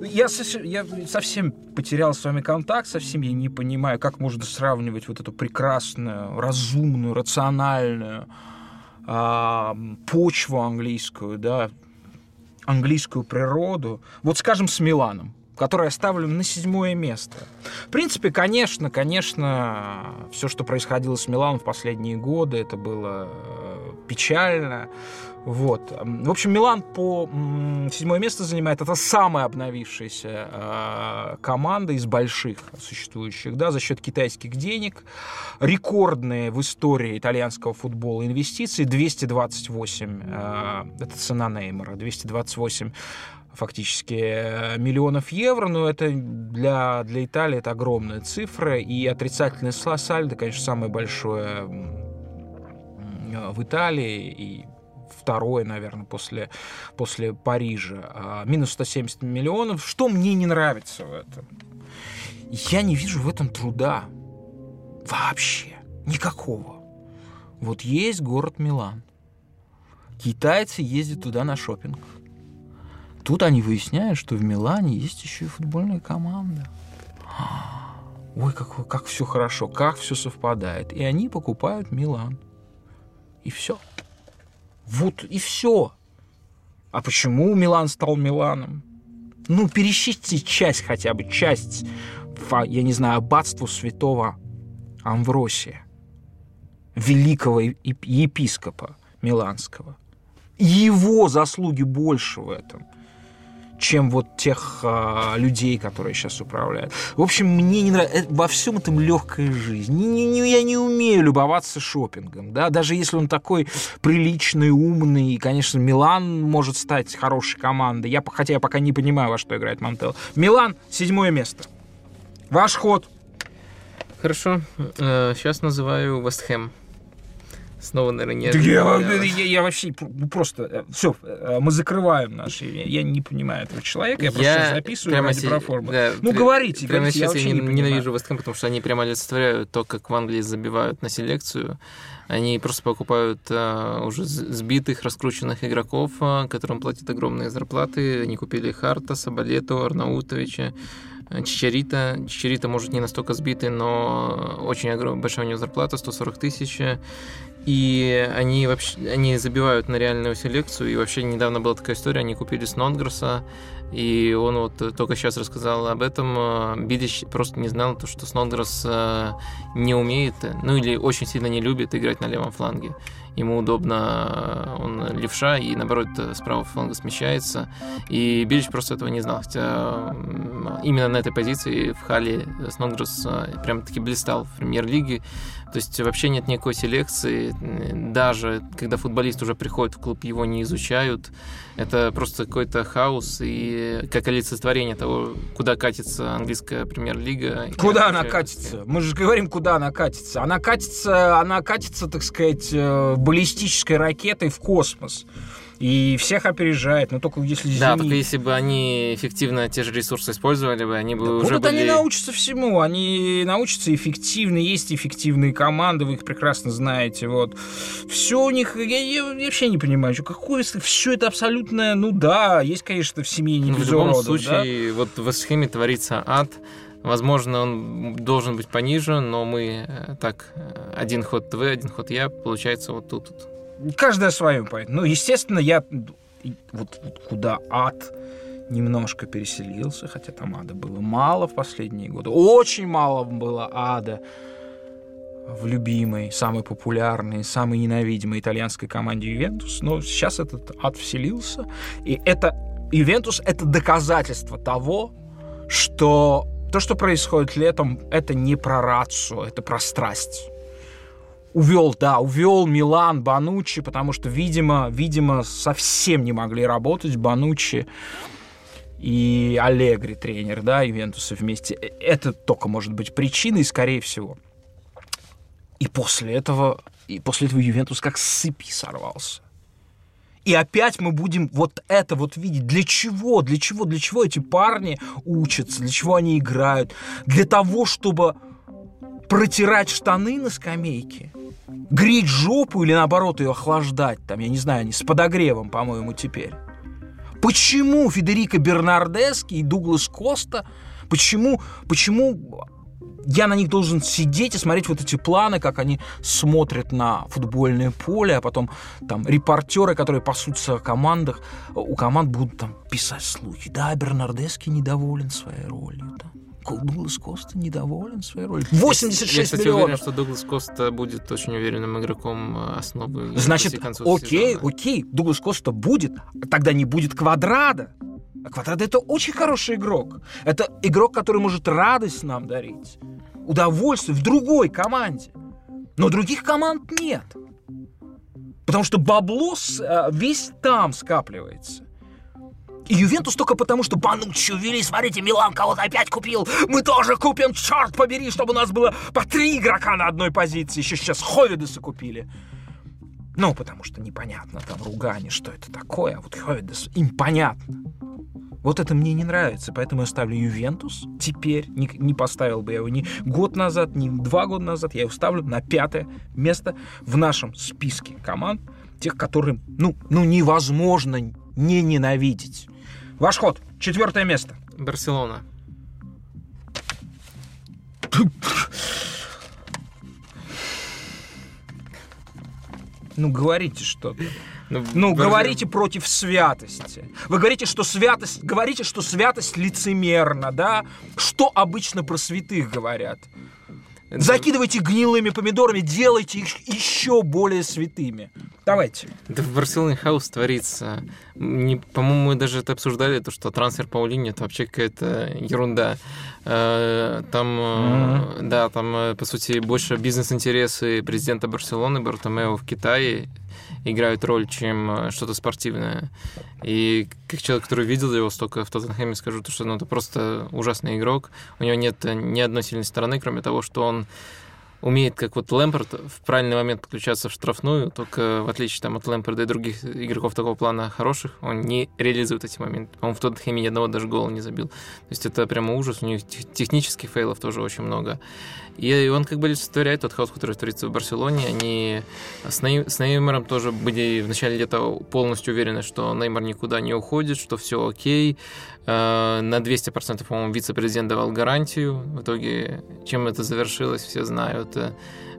[SPEAKER 1] Я, я совсем потерял с вами контакт, совсем я не понимаю, как можно сравнивать вот эту прекрасную, разумную, рациональную э, почву английскую, да, английскую природу, вот скажем, с Миланом который я ставлю на седьмое место. В принципе, конечно, конечно, все, что происходило с Миланом в последние годы, это было э, печально. Вот. В общем, Милан по седьмое место занимает. Это самая обновившаяся э, команда из больших существующих, да, за счет китайских денег. Рекордные в истории итальянского футбола инвестиции 228. Э, это цена Неймара. 228 фактически э, миллионов евро, но это для, для Италии это огромная цифра, и отрицательное сальдо, конечно, самое большое в Италии, и второе, наверное, после, после Парижа. А, минус 170 миллионов. Что мне не нравится в этом? Я не вижу в этом труда. Вообще. Никакого. Вот есть город Милан. Китайцы ездят туда на шопинг. Тут они выясняют, что в Милане есть еще и футбольная команда. Ой, как, как все хорошо, как все совпадает. И они покупают Милан. И все. Вот и все. А почему Милан стал Миланом? Ну, пересчитайте часть хотя бы, часть, я не знаю, аббатству святого Амвросия, великого епископа Миланского. Его заслуги больше в этом – чем вот тех а, людей, которые сейчас управляют. В общем, мне не нравится. Во всем этом легкая жизнь. Не, не, я не умею любоваться шопингом, да, даже если он такой приличный, умный. И, конечно, Милан может стать хорошей командой. Я, хотя я пока не понимаю, во что играет Монтел. Милан, седьмое место. Ваш ход.
[SPEAKER 2] Хорошо. Сейчас э, называю Вестхэм. Снова, наверное, не
[SPEAKER 1] я, я, я вообще просто... Э, Все, э, мы закрываем наши... Я не понимаю этого человека, я, я просто записываю прямо ради проформы. Да, ну, при, говорите,
[SPEAKER 2] Прямо
[SPEAKER 1] говорите,
[SPEAKER 2] сейчас
[SPEAKER 1] я,
[SPEAKER 2] я
[SPEAKER 1] не
[SPEAKER 2] ненавижу Вестхэм, потому что они прямо олицетворяют то, как в Англии забивают на селекцию. Они просто покупают а, уже сбитых, раскрученных игроков, а, которым платят огромные зарплаты. Они купили Харта, Сабалету, Арнаутовича. Чичарита. Чичарита, может, не настолько сбитый, но очень большая у него зарплата, 140 тысяч. И они вообще они забивают на реальную селекцию. И вообще недавно была такая история, они купили Снонгресса, и он вот только сейчас рассказал об этом. Бидич просто не знал, то, что Снонгресс э, не умеет, ну или очень сильно не любит играть на левом фланге ему удобно, он левша, и наоборот справа фланга смещается. И Билич просто этого не знал. Хотя именно на этой позиции в Хале Снонгресс прям таки блистал в премьер-лиге. То есть вообще нет никакой селекции. Даже когда футболист уже приходит в клуб, его не изучают. Это просто какой-то хаос и как олицетворение того, куда катится английская премьер-лига.
[SPEAKER 1] Куда она катится? Мы же говорим, куда она катится. Она катится, она катится, так сказать, э, баллистической ракетой в космос и всех опережает, но только если
[SPEAKER 2] Да, только если бы они эффективно те же ресурсы использовали бы, они бы да, уже
[SPEAKER 1] будут
[SPEAKER 2] были...
[SPEAKER 1] они научатся всему, они научатся эффективно, есть эффективные команды, вы их прекрасно знаете, вот. Все у них, я, я вообще не понимаю, что какое все это абсолютно, ну да, есть, конечно, в семье не ну,
[SPEAKER 2] В любом случае, да? вот в схеме творится ад, Возможно, он должен быть пониже, но мы э, так, э, один ход вы, один ход я, получается вот тут. вот.
[SPEAKER 1] Каждое свое поэтому. Ну, естественно, я вот куда ад немножко переселился, хотя там ада было мало в последние годы. Очень мало было ада в любимой, самой популярной, самой ненавидимой итальянской команде Ювентус. Но сейчас этот ад вселился. И это Ювентус — это доказательство того, что то, что происходит летом, это не про рацию, это про страсть увел, да, увел Милан, Банучи, потому что, видимо, видимо, совсем не могли работать Банучи и Аллегри, тренер, да, Ювентуса вместе. Это только может быть причиной, скорее всего. И после этого, и после этого Ювентус как с цепи сорвался. И опять мы будем вот это вот видеть. Для чего? Для чего? Для чего эти парни учатся? Для чего они играют? Для того, чтобы протирать штаны на скамейке? греть жопу или наоборот ее охлаждать, там, я не знаю, они с подогревом, по-моему, теперь. Почему Федерико Бернардески и Дуглас Коста, почему, почему я на них должен сидеть и смотреть вот эти планы, как они смотрят на футбольное поле, а потом там репортеры, которые пасутся о командах, у команд будут там писать слухи. Да, Бернардески недоволен своей ролью. Да. Дуглас Коста недоволен своей ролью. 86 я, я, кстати, миллионов.
[SPEAKER 2] уверен, что Дуглас Коста будет очень уверенным игроком э, основы.
[SPEAKER 1] Значит, окей, сезона. окей, Дуглас Коста будет, тогда не будет квадрата. А квадрат это очень хороший игрок. Это игрок, который может радость нам дарить, удовольствие в другой команде. Но других команд нет. Потому что бабло э, весь там скапливается. И Ювентус только потому, что Бануччи увели, смотрите, Милан кого-то опять купил, мы тоже купим, черт побери, чтобы у нас было по три игрока на одной позиции, еще сейчас Ховидеса купили. Ну, потому что непонятно там ругание, что это такое, а вот Ховидес, им понятно. Вот это мне не нравится, поэтому я ставлю Ювентус теперь. Не, не поставил бы я его ни год назад, ни два года назад. Я его ставлю на пятое место в нашем списке команд, тех, которым, ну, ну невозможно не ненавидеть. Ваш ход. Четвертое место.
[SPEAKER 2] Барселона.
[SPEAKER 1] Ну, говорите что-то. Ну, ну говорите против святости. Вы говорите, что святость, говорите, что святость лицемерна, да? Что обычно про святых говорят? Закидывайте гнилыми помидорами, делайте их еще более святыми. Давайте.
[SPEAKER 2] Да в Барселоне хаос творится. Не, по-моему, мы даже это обсуждали, то, что трансфер Паулини это вообще какая-то ерунда. Э, там, mm-hmm. да, там, э, по сути, больше бизнес-интересы президента Барселоны Бартомео в Китае играют роль, чем что-то спортивное. И как человек, который видел его столько в Тоттенхэме, скажу, то, что ну, это просто ужасный игрок. У него нет ни одной сильной стороны, кроме того, что он умеет, как вот Лэмпорт, в правильный момент подключаться в штрафную, только в отличие там, от Лэмпорда и других игроков такого плана хороших, он не реализует эти моменты. Он в Тоттенхэме ни одного даже гола не забил. То есть это прямо ужас. У них технических фейлов тоже очень много. И он как бы олицетворяет тот хаос, который творится в Барселоне. Они с, Ней... с Неймаром тоже были в начале лета полностью уверены, что Неймар никуда не уходит, что все окей. Э, на 200%, по-моему, вице-президент давал гарантию. В итоге, чем это завершилось, все знают э,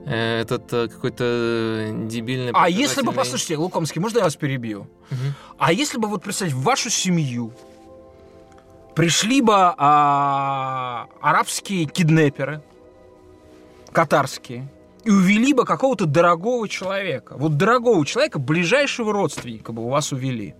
[SPEAKER 2] этот э, какой-то дебильный...
[SPEAKER 1] А если бы, послушайте, Лукомский, можно я вас перебью? Угу. А если бы, вот представить, в вашу семью пришли бы а, арабские киднеперы, катарские, и увели бы какого-то дорогого человека. Вот дорогого человека, ближайшего родственника бы у вас увели.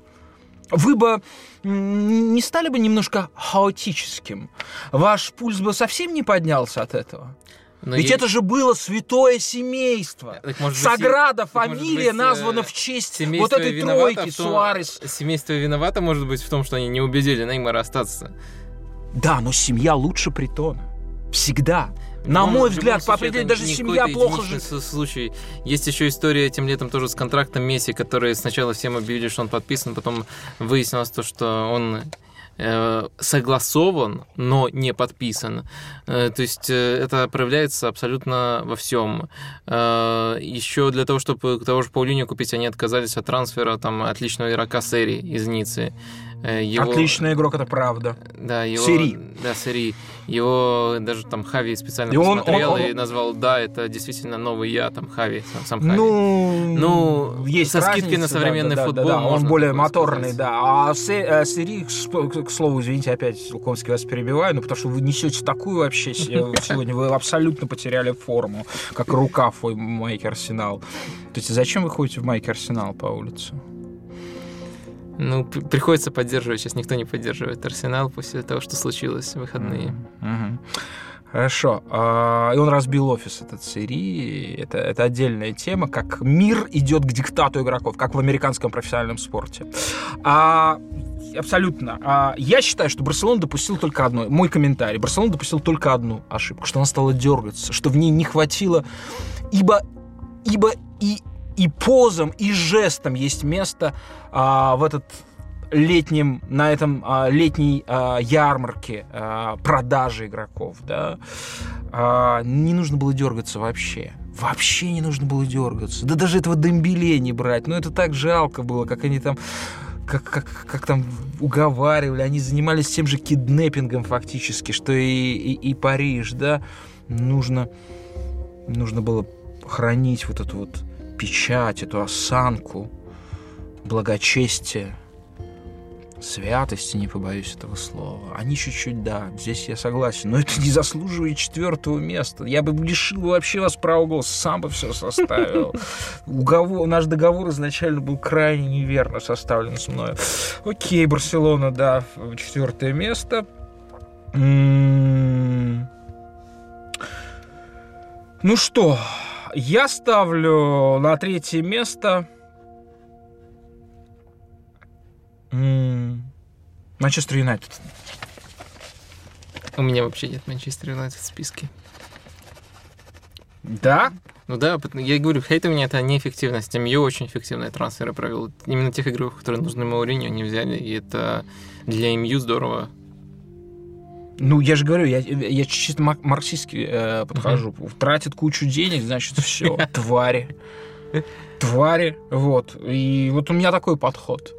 [SPEAKER 1] Вы бы не стали бы немножко хаотическим? Ваш пульс бы совсем не поднялся от этого? Но Ведь есть... это же было святое семейство. Так, может Саграда быть, фамилия быть, названа в честь вот этой тройки том, Суарес.
[SPEAKER 2] Семейство виновато, может быть, в том, что они не убедили Неймара остаться.
[SPEAKER 1] Да, но семья лучше притона. Всегда. На мой взгляд, по определению, даже семья плохо живет.
[SPEAKER 2] случай. Есть еще история этим летом тоже с контрактом Месси, который сначала всем объявили, что он подписан, потом выяснилось то, что он согласован, но не подписан. Э, то есть э, это проявляется абсолютно во всем. Еще для того, чтобы того же Паулиню купить, они отказались от трансфера там, отличного игрока серии из Ниццы.
[SPEAKER 1] Э, его... Отличный игрок, это правда.
[SPEAKER 2] Да, его... Сери. Да, Сери. Его даже там Хави специально и посмотрел он, он, он... и назвал, да, это действительно новый я, там, Хави, сам, сам Хави.
[SPEAKER 1] Ну,
[SPEAKER 2] ну есть со скидкой на современный да, футбол. Да, да,
[SPEAKER 1] он более моторный, сказать. да. А Сери, к слову, извините, опять Луковский вас перебиваю, но потому что вы несете такую вообще сегодня, вы абсолютно потеряли форму, как рука в майке Арсенал. То есть зачем вы ходите в майке Арсенал по улице?
[SPEAKER 2] Ну, приходится поддерживать. Сейчас никто не поддерживает Арсенал после того, что случилось в выходные.
[SPEAKER 1] Mm-hmm. Хорошо. А, и он разбил офис этот серии. Это, это отдельная тема, как мир идет к диктату игроков, как в американском профессиональном спорте. А, абсолютно. А, я считаю, что Барселона допустил только одно. Мой комментарий. Барселона допустил только одну ошибку, что она стала дергаться, что в ней не хватило, ибо, ибо и и позам, и жестом есть место а, в этот летнем, на этом а, летней а, ярмарке а, продажи игроков, да, а, не нужно было дергаться вообще. Вообще не нужно было дергаться. Да даже этого Дембеле не брать. Ну, это так жалко было, как они там как, как, как там уговаривали, они занимались тем же киднеппингом фактически, что и, и, и Париж, да, нужно, нужно было хранить вот эту вот печать, эту осанку, благочестие, святости, не побоюсь этого слова. Они чуть-чуть, да, здесь я согласен, но это не заслуживает четвертого места. Я бы лишил вообще вас права голоса, сам бы все составил. Уговор, наш договор изначально был крайне неверно составлен с мной. Окей, Барселона, да, четвертое место. М-м-м. Ну что, я ставлю на третье место Манчестер Юнайтед.
[SPEAKER 2] У меня вообще нет Манчестер Юнайтед в списке.
[SPEAKER 1] Да?
[SPEAKER 2] Ну да, я говорю, хейт у меня это неэффективность. МЮ очень эффективные трансферы провел. Именно тех игроков, которые нужны Мауриню, они взяли, и это для МЮ здорово.
[SPEAKER 1] Ну, я же говорю, я, я чисто марксистски э, подхожу. Uh-huh. Тратят кучу денег, значит, все, твари. Твари, вот. И вот у меня такой подход.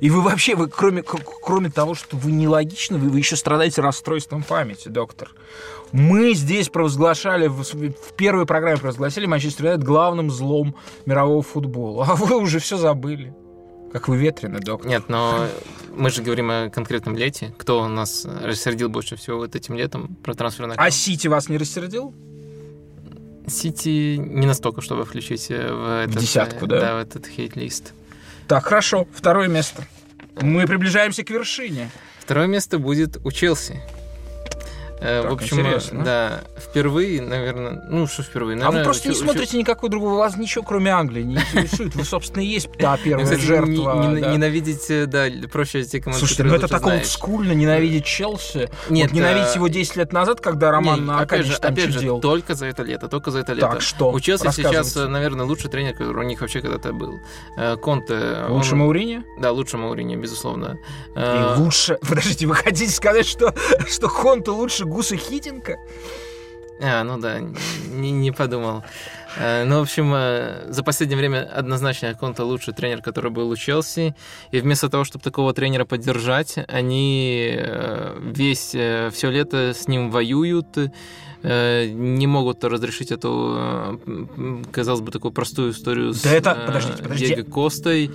[SPEAKER 1] И вы вообще, вы, кроме, кроме того, что вы нелогичны, вы, вы еще страдаете расстройством памяти, доктор. Мы здесь провозглашали, в, в первой программе провозгласили Манчестер Юнайтед главным злом мирового футбола. А вы уже все забыли. Как вы ветрены, доктор.
[SPEAKER 2] Нет, но мы же говорим о конкретном лете. Кто у нас рассердил больше всего вот этим летом про трансферное
[SPEAKER 1] А Сити вас не рассердил?
[SPEAKER 2] Сити не настолько, чтобы включить э, в, этот,
[SPEAKER 1] десятку, да?
[SPEAKER 2] Да, в этот хейт-лист.
[SPEAKER 1] Так, хорошо. Второе место. Мы приближаемся к вершине.
[SPEAKER 2] Второе место будет у Челси. Э,
[SPEAKER 1] Так,
[SPEAKER 2] в общем,
[SPEAKER 1] интересно.
[SPEAKER 2] да, впервые, наверное, ну что впервые,
[SPEAKER 1] А
[SPEAKER 2] наверное,
[SPEAKER 1] вы просто не
[SPEAKER 2] чё-
[SPEAKER 1] смотрите никакой другой, вас ничего кроме Англии не интересует. Вы, собственно, и есть та первая
[SPEAKER 2] Кстати,
[SPEAKER 1] жертва.
[SPEAKER 2] не- не-
[SPEAKER 1] да.
[SPEAKER 2] Ненавидеть, э, да, проще те команды,
[SPEAKER 1] Слушайте, ну это так
[SPEAKER 2] знаешь.
[SPEAKER 1] олдскульно ненавидеть Челси.
[SPEAKER 2] Нет,
[SPEAKER 1] вот ненавидеть
[SPEAKER 2] э,
[SPEAKER 1] его 10 лет назад, когда Роман
[SPEAKER 2] Не,
[SPEAKER 1] Аркадьевич
[SPEAKER 2] опять же,
[SPEAKER 1] там
[SPEAKER 2] опять же,
[SPEAKER 1] чудил.
[SPEAKER 2] только за это лето, только за это лето.
[SPEAKER 1] Так, что?
[SPEAKER 2] У Челси сейчас, э, наверное, лучший тренер, который у них вообще когда-то был. Э, Конте.
[SPEAKER 1] Лучше
[SPEAKER 2] он-
[SPEAKER 1] Маурини?
[SPEAKER 2] Да, лучше Маурини, безусловно.
[SPEAKER 1] И
[SPEAKER 2] Э,
[SPEAKER 1] лучше... Подождите, вы хотите сказать, что, что Конте лучше Гуса Хидинга?
[SPEAKER 2] А, ну да, не, не подумал. Э, Ну, в общем, э, за последнее время однозначно Конте лучший тренер, который был у Челси. И вместо того, чтобы такого тренера поддержать, они э, весь, все лето с ним воюют, не могут разрешить эту, казалось бы, такую простую историю с
[SPEAKER 1] Да это-
[SPEAKER 2] э,
[SPEAKER 1] подождите, подождите.
[SPEAKER 2] Диего Костой.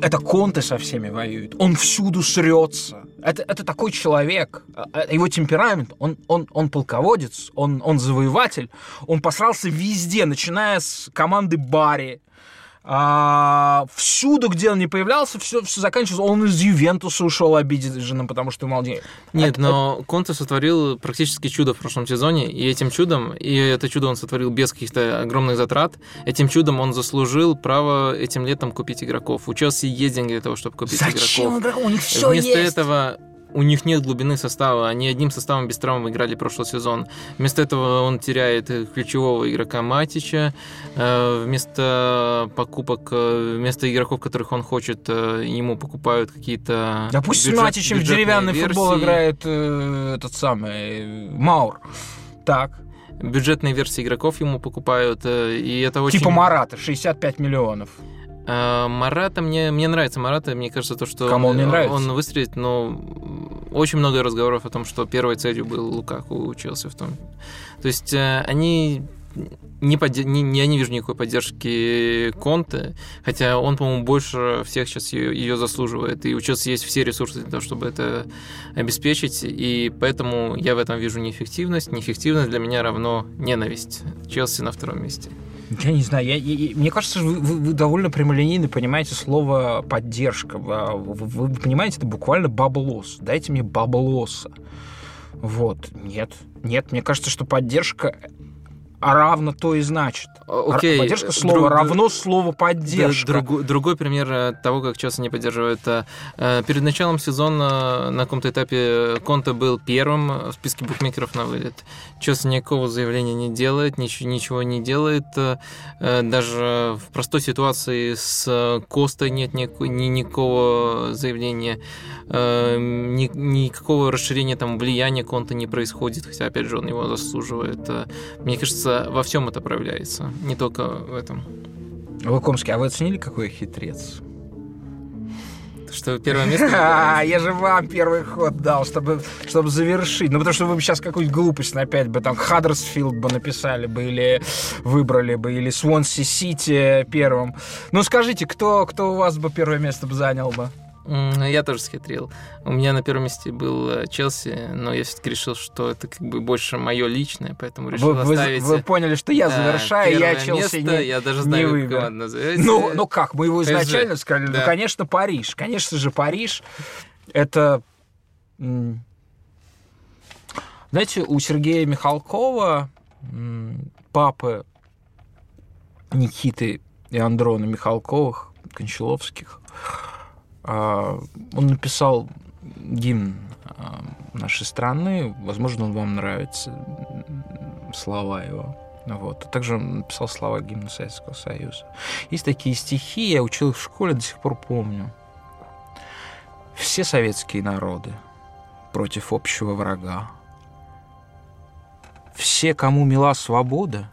[SPEAKER 1] Это Конте со всеми воюет. Он всюду срется. Это, это такой человек. А, а, Его темперамент, он, он, он полководец, он, он завоеватель. Он посрался везде, начиная с команды Барри. А, всюду, где он не появлялся, все, все заканчивалось. Он из Ювентуса ушел обиденным, потому что ему.
[SPEAKER 2] Нет,
[SPEAKER 1] Это-
[SPEAKER 2] но Конте сотворил практически чудо в прошлом сезоне, и этим чудом, и это чудо он сотворил без каких-то огромных затрат, этим чудом он заслужил право этим летом купить игроков. У Челси есть деньги для того, чтобы купить
[SPEAKER 1] Зачем
[SPEAKER 2] игроков.
[SPEAKER 1] игроков? У них все
[SPEAKER 2] Вместо
[SPEAKER 1] есть.
[SPEAKER 2] этого у них нет глубины состава, они одним составом без травм играли прошлый сезон. Вместо этого он теряет э, ключевого игрока Матича, Э, вместо покупок, э, вместо игроков, которых он хочет, ему покупают какие-то
[SPEAKER 1] Да пусть с
[SPEAKER 2] бюджет-
[SPEAKER 1] Матичем в деревянный футбол
[SPEAKER 2] версии.
[SPEAKER 1] играет э, этот самый Маур. Так.
[SPEAKER 2] бюджетные версии игроков ему покупают, и это очень...
[SPEAKER 1] Типа Марата, 65 миллионов.
[SPEAKER 2] А, Марата, мне, мне нравится Марата, мне кажется, то, что
[SPEAKER 1] Кому он не нравится?
[SPEAKER 2] он выстрелит, но очень много разговоров о том, что первой целью был Лукаку учился в том. То есть э, они не, не, не- я не вижу никакой поддержки Конте, хотя он, по-моему, больше всех сейчас ее, ее заслуживает, и у Челси есть все ресурсы для того, чтобы это обеспечить, и поэтому я в этом вижу неэффективность. Неэффективность для меня равно ненависть. Челси на втором месте.
[SPEAKER 1] Я не знаю, я, я- мне кажется, вы, вы- довольно прямолинейно понимаете слово поддержка. Вы, вы- вы понимаете, это буквально баблос. Дайте мне баблоса. Вот. Нет. Нет, мне кажется, что поддержка равно то и значит.
[SPEAKER 2] Окей.
[SPEAKER 1] Поддержка слова
[SPEAKER 2] друг-
[SPEAKER 1] равно слово поддержка.
[SPEAKER 2] Да, другой, пример э, того, как Челси не поддерживает. э, э, Перед началом сезона на каком-то этапе Конте был первым в списке букмекеров на вылет. Челси никакого заявления не делает, ничего, не делает. Даже в простой ситуации с Костой нет никакого заявления, ни- никакого расширения там влияния Конта не происходит, хотя, опять же, он его заслуживает. Мне кажется, во всем это проявляется, не только в этом.
[SPEAKER 1] Лукомский, а вы оценили, какой хитрец?
[SPEAKER 2] Что первое место...
[SPEAKER 1] А, я же вам первый ход дал, чтобы, чтобы завершить. Ну, потому что вы бы сейчас какую-нибудь глупость опять бы там Хаддерсфилд бы написали бы, или выбрали бы, или Свонси Сити первым. Ну, скажите, кто, кто у вас бы первое место бы занял бы?
[SPEAKER 2] М, Я тоже схитрил. У меня на первом месте был э, Челси, но я все-таки решил, что это как бы больше мое личное, поэтому решил
[SPEAKER 1] Вы, вы-
[SPEAKER 2] оставить...
[SPEAKER 1] вы поняли, что я
[SPEAKER 2] да,
[SPEAKER 1] завершаю, я Челси
[SPEAKER 2] место,
[SPEAKER 1] не...
[SPEAKER 2] Я даже
[SPEAKER 1] не
[SPEAKER 2] знаю, как
[SPEAKER 1] выберу.
[SPEAKER 2] команда называется.
[SPEAKER 1] Ну, ну как, мы его изначально сказали, ну,
[SPEAKER 2] Да.
[SPEAKER 1] конечно, Париж. Конечно же, Париж. Это... Знаете, у Сергея Михалкова, папы Никиты и Андрона Михалковых, Кончаловских, он написал гимн а, нашей страны. Возможно, он вам нравится, слова его. Вот. А также он написал слова гимна Советского Союза. Есть такие стихи, я учил их в школе, до сих пор помню. Все советские народы против общего врага. Все, кому мила свобода,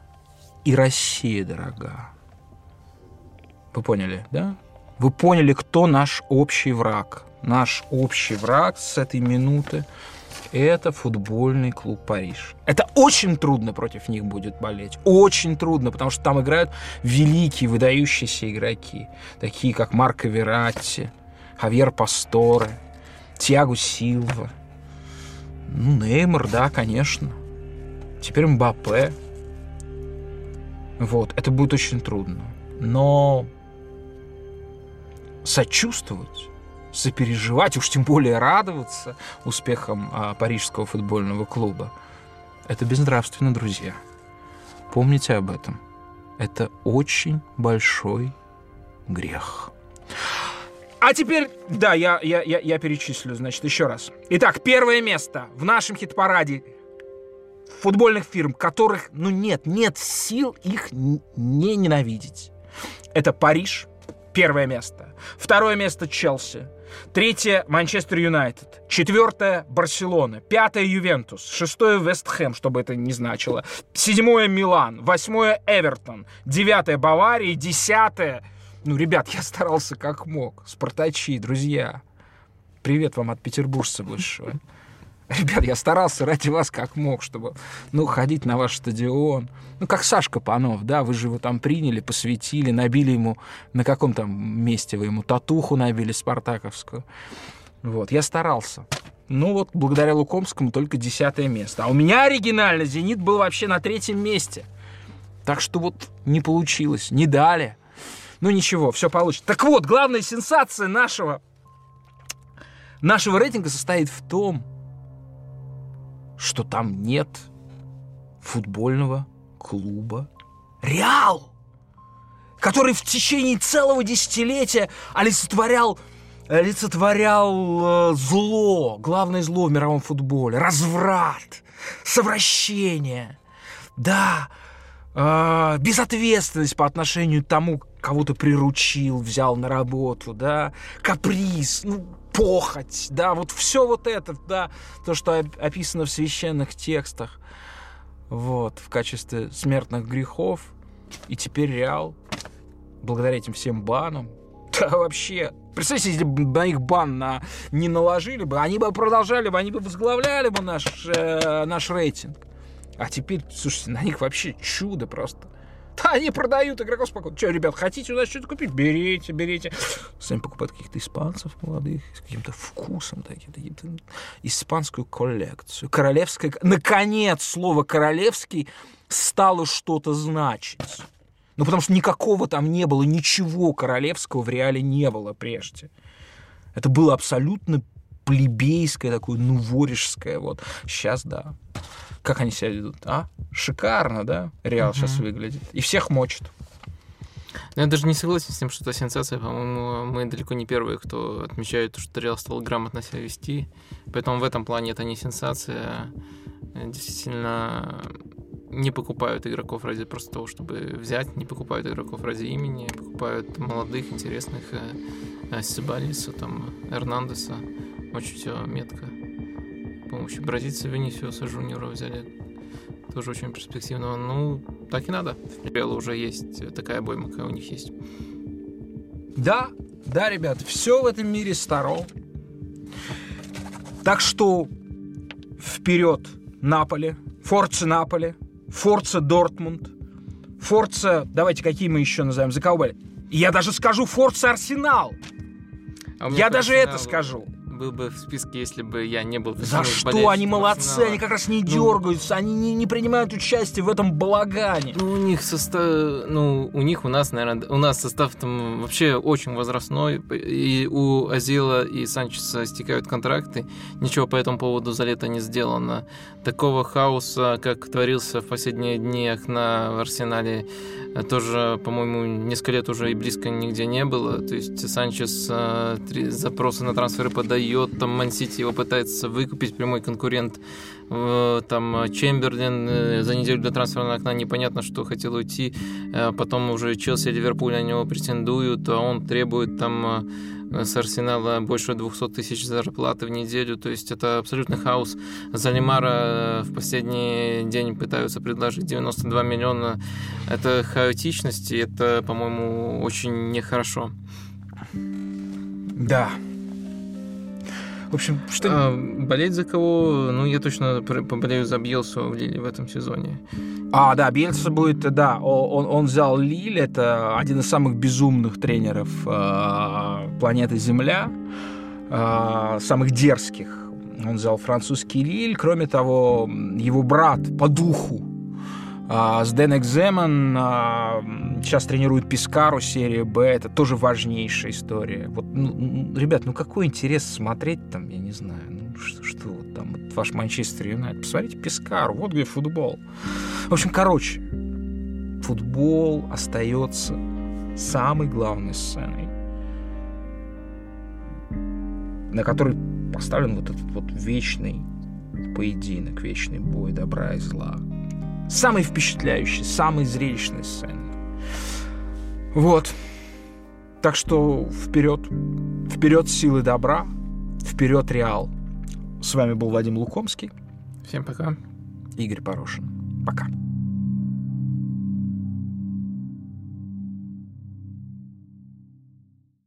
[SPEAKER 1] и Россия дорога. Вы поняли, да? Вы поняли, кто наш общий враг. Наш общий враг с этой минуты – это футбольный клуб Париж. Это очень трудно против них будет болеть. Очень трудно, потому что там играют великие, выдающиеся игроки. Такие, как Марко Вератти, Хавьер Пасторе, Тиаго Силва. Ну, Неймар, да, конечно. Теперь Мбаппе. Вот, это будет очень трудно. Но сочувствовать, сопереживать, уж тем более радоваться успехам а, парижского футбольного клуба, это безнравственно, друзья. Помните об этом. Это очень большой грех. А теперь, да, я, я, я, я перечислю, значит, еще раз. Итак, первое место в нашем хит-параде футбольных фирм, которых, ну нет, нет сил их не ненавидеть. Это Париж, первое место. Второе место Челси. Третье – Манчестер Юнайтед. Четвертое – Барселона. Пятое – Ювентус. Шестое – Вест Хэм, чтобы это не значило. Седьмое – Милан. Восьмое – Эвертон. Девятое – Бавария. Десятое – ну, ребят, я старался как мог. Спартачи, друзья. Привет вам от петербуржца высшего. Ребят, я старался ради вас как мог, чтобы, ну, ходить на ваш стадион. Ну, как Сашка Панов, да, вы же его там приняли, посвятили, набили ему, на каком там месте вы ему татуху набили спартаковскую. Вот, я старался. Ну вот, благодаря Лукомскому только десятое место. А у меня оригинально «Зенит» был вообще на третьем месте. Так что вот не получилось, не дали. Ну ничего, все получится. Так вот, главная сенсация нашего, нашего рейтинга состоит в том, что там нет футбольного клуба Реал, который в течение целого десятилетия олицетворял олицетворял э, зло, главное зло в мировом футболе, разврат, совращение, да, э, безответственность по отношению к тому, кого то приручил, взял на работу, да, каприз, ну, похоть, да, вот все вот это, да, то, что описано в священных текстах, вот, в качестве смертных грехов, и теперь Реал, благодаря этим всем банам, да вообще, представьте, если бы на их бан на, не наложили бы, они бы продолжали бы, они бы возглавляли бы наш, э, наш рейтинг. А теперь, слушайте, на них вообще чудо просто. Да, они продают игроков спокойно. Что, ребят, хотите у нас что-то купить? Берите, берите. Сами покупают каких-то испанцев молодых, с каким-то вкусом, таким, таким испанскую коллекцию. Королевская... Наконец, слово «королевский» стало что-то значить. Ну, потому что никакого там не было, ничего королевского в реале не было прежде. Это было абсолютно плебейское такое, ну, ворежское. Вот. Сейчас, да. Как они себя ведут? А? Шикарно, да? Реал угу. сейчас выглядит. И всех мочит.
[SPEAKER 2] Но я даже не согласен с тем, что это сенсация. По-моему, мы далеко не первые, кто отмечает, что Реал стал грамотно себя вести. Поэтому в этом плане это не сенсация. Действительно, не покупают игроков ради просто того, чтобы взять, не покупают игроков ради имени, покупают молодых, интересных э, Сибалиса, там, Эрнандеса. Очень все метко помощью бразильца Венисиуса Жуниора взяли. Тоже очень перспективного. Ну, так и надо. В Реала уже есть такая обойма, какая у них есть.
[SPEAKER 1] Да, да, ребят, все в этом мире старо. Так что вперед Наполе, Форца Наполе, Форца Дортмунд, Форца, давайте какие мы еще назовем, за кого Я даже скажу Форца Арсенал. А Я даже Арсенал... это скажу
[SPEAKER 2] был бы в списке, если бы я не был.
[SPEAKER 1] За что? Они молодцы, Арсенала. они как раз не ну, дергаются, они не, не принимают участие в этом балагане.
[SPEAKER 2] Ну, у них состав, ну, у них, у нас, наверное, у нас состав там вообще очень возрастной, и у Азила и Санчеса стекают контракты, ничего по этому поводу за лето не сделано. Такого хаоса, как творился в последние днях на Арсенале, тоже, по-моему, несколько лет уже и близко нигде не было. То есть Санчес э, три запросы на трансферы подает, там Мансити его пытается выкупить, прямой конкурент. Э, там Чемберлин э, за неделю до трансферного окна непонятно, что хотел уйти. Э, потом уже Челси и Ливерпуль на него претендуют, а он требует там с Арсенала больше 200 тысяч зарплаты в неделю, то есть это абсолютный хаос. Залимара э, в последний день пытаются предложить 92 миллиона. Это хаотичность, и это, по-моему, очень нехорошо.
[SPEAKER 1] Да, в общем, что...
[SPEAKER 2] А, болеть за кого? Ну, я точно поболею за Бьелсу в Лиле в этом сезоне.
[SPEAKER 1] А, да, Бьелса будет, да, он, он взял Лиль, это один из самых безумных тренеров э, планеты Земля, э, самых дерзких. Он взял французский Лиль, кроме того, его брат по духу А, с Дэн Экземан а, сейчас тренирует Пискару, серия Б. Это тоже важнейшая история. Вот, ну, ребят, ну какой интерес смотреть там, я не знаю, ну что, что вот там вот ваш Манчестер Юнайтед. Посмотрите Пискару, вот где футбол. В общем, короче, футбол остается самой главной сценой, на которой поставлен вот этот вот вечный поединок, вечный бой добра и зла. Самый впечатляющий, самый зрелищный сцены. Вот. Так что вперед. Вперед силы добра. Вперед Реал. С вами был Вадим Лукомский.
[SPEAKER 2] Всем пока.
[SPEAKER 1] Игорь Порошин. Пока.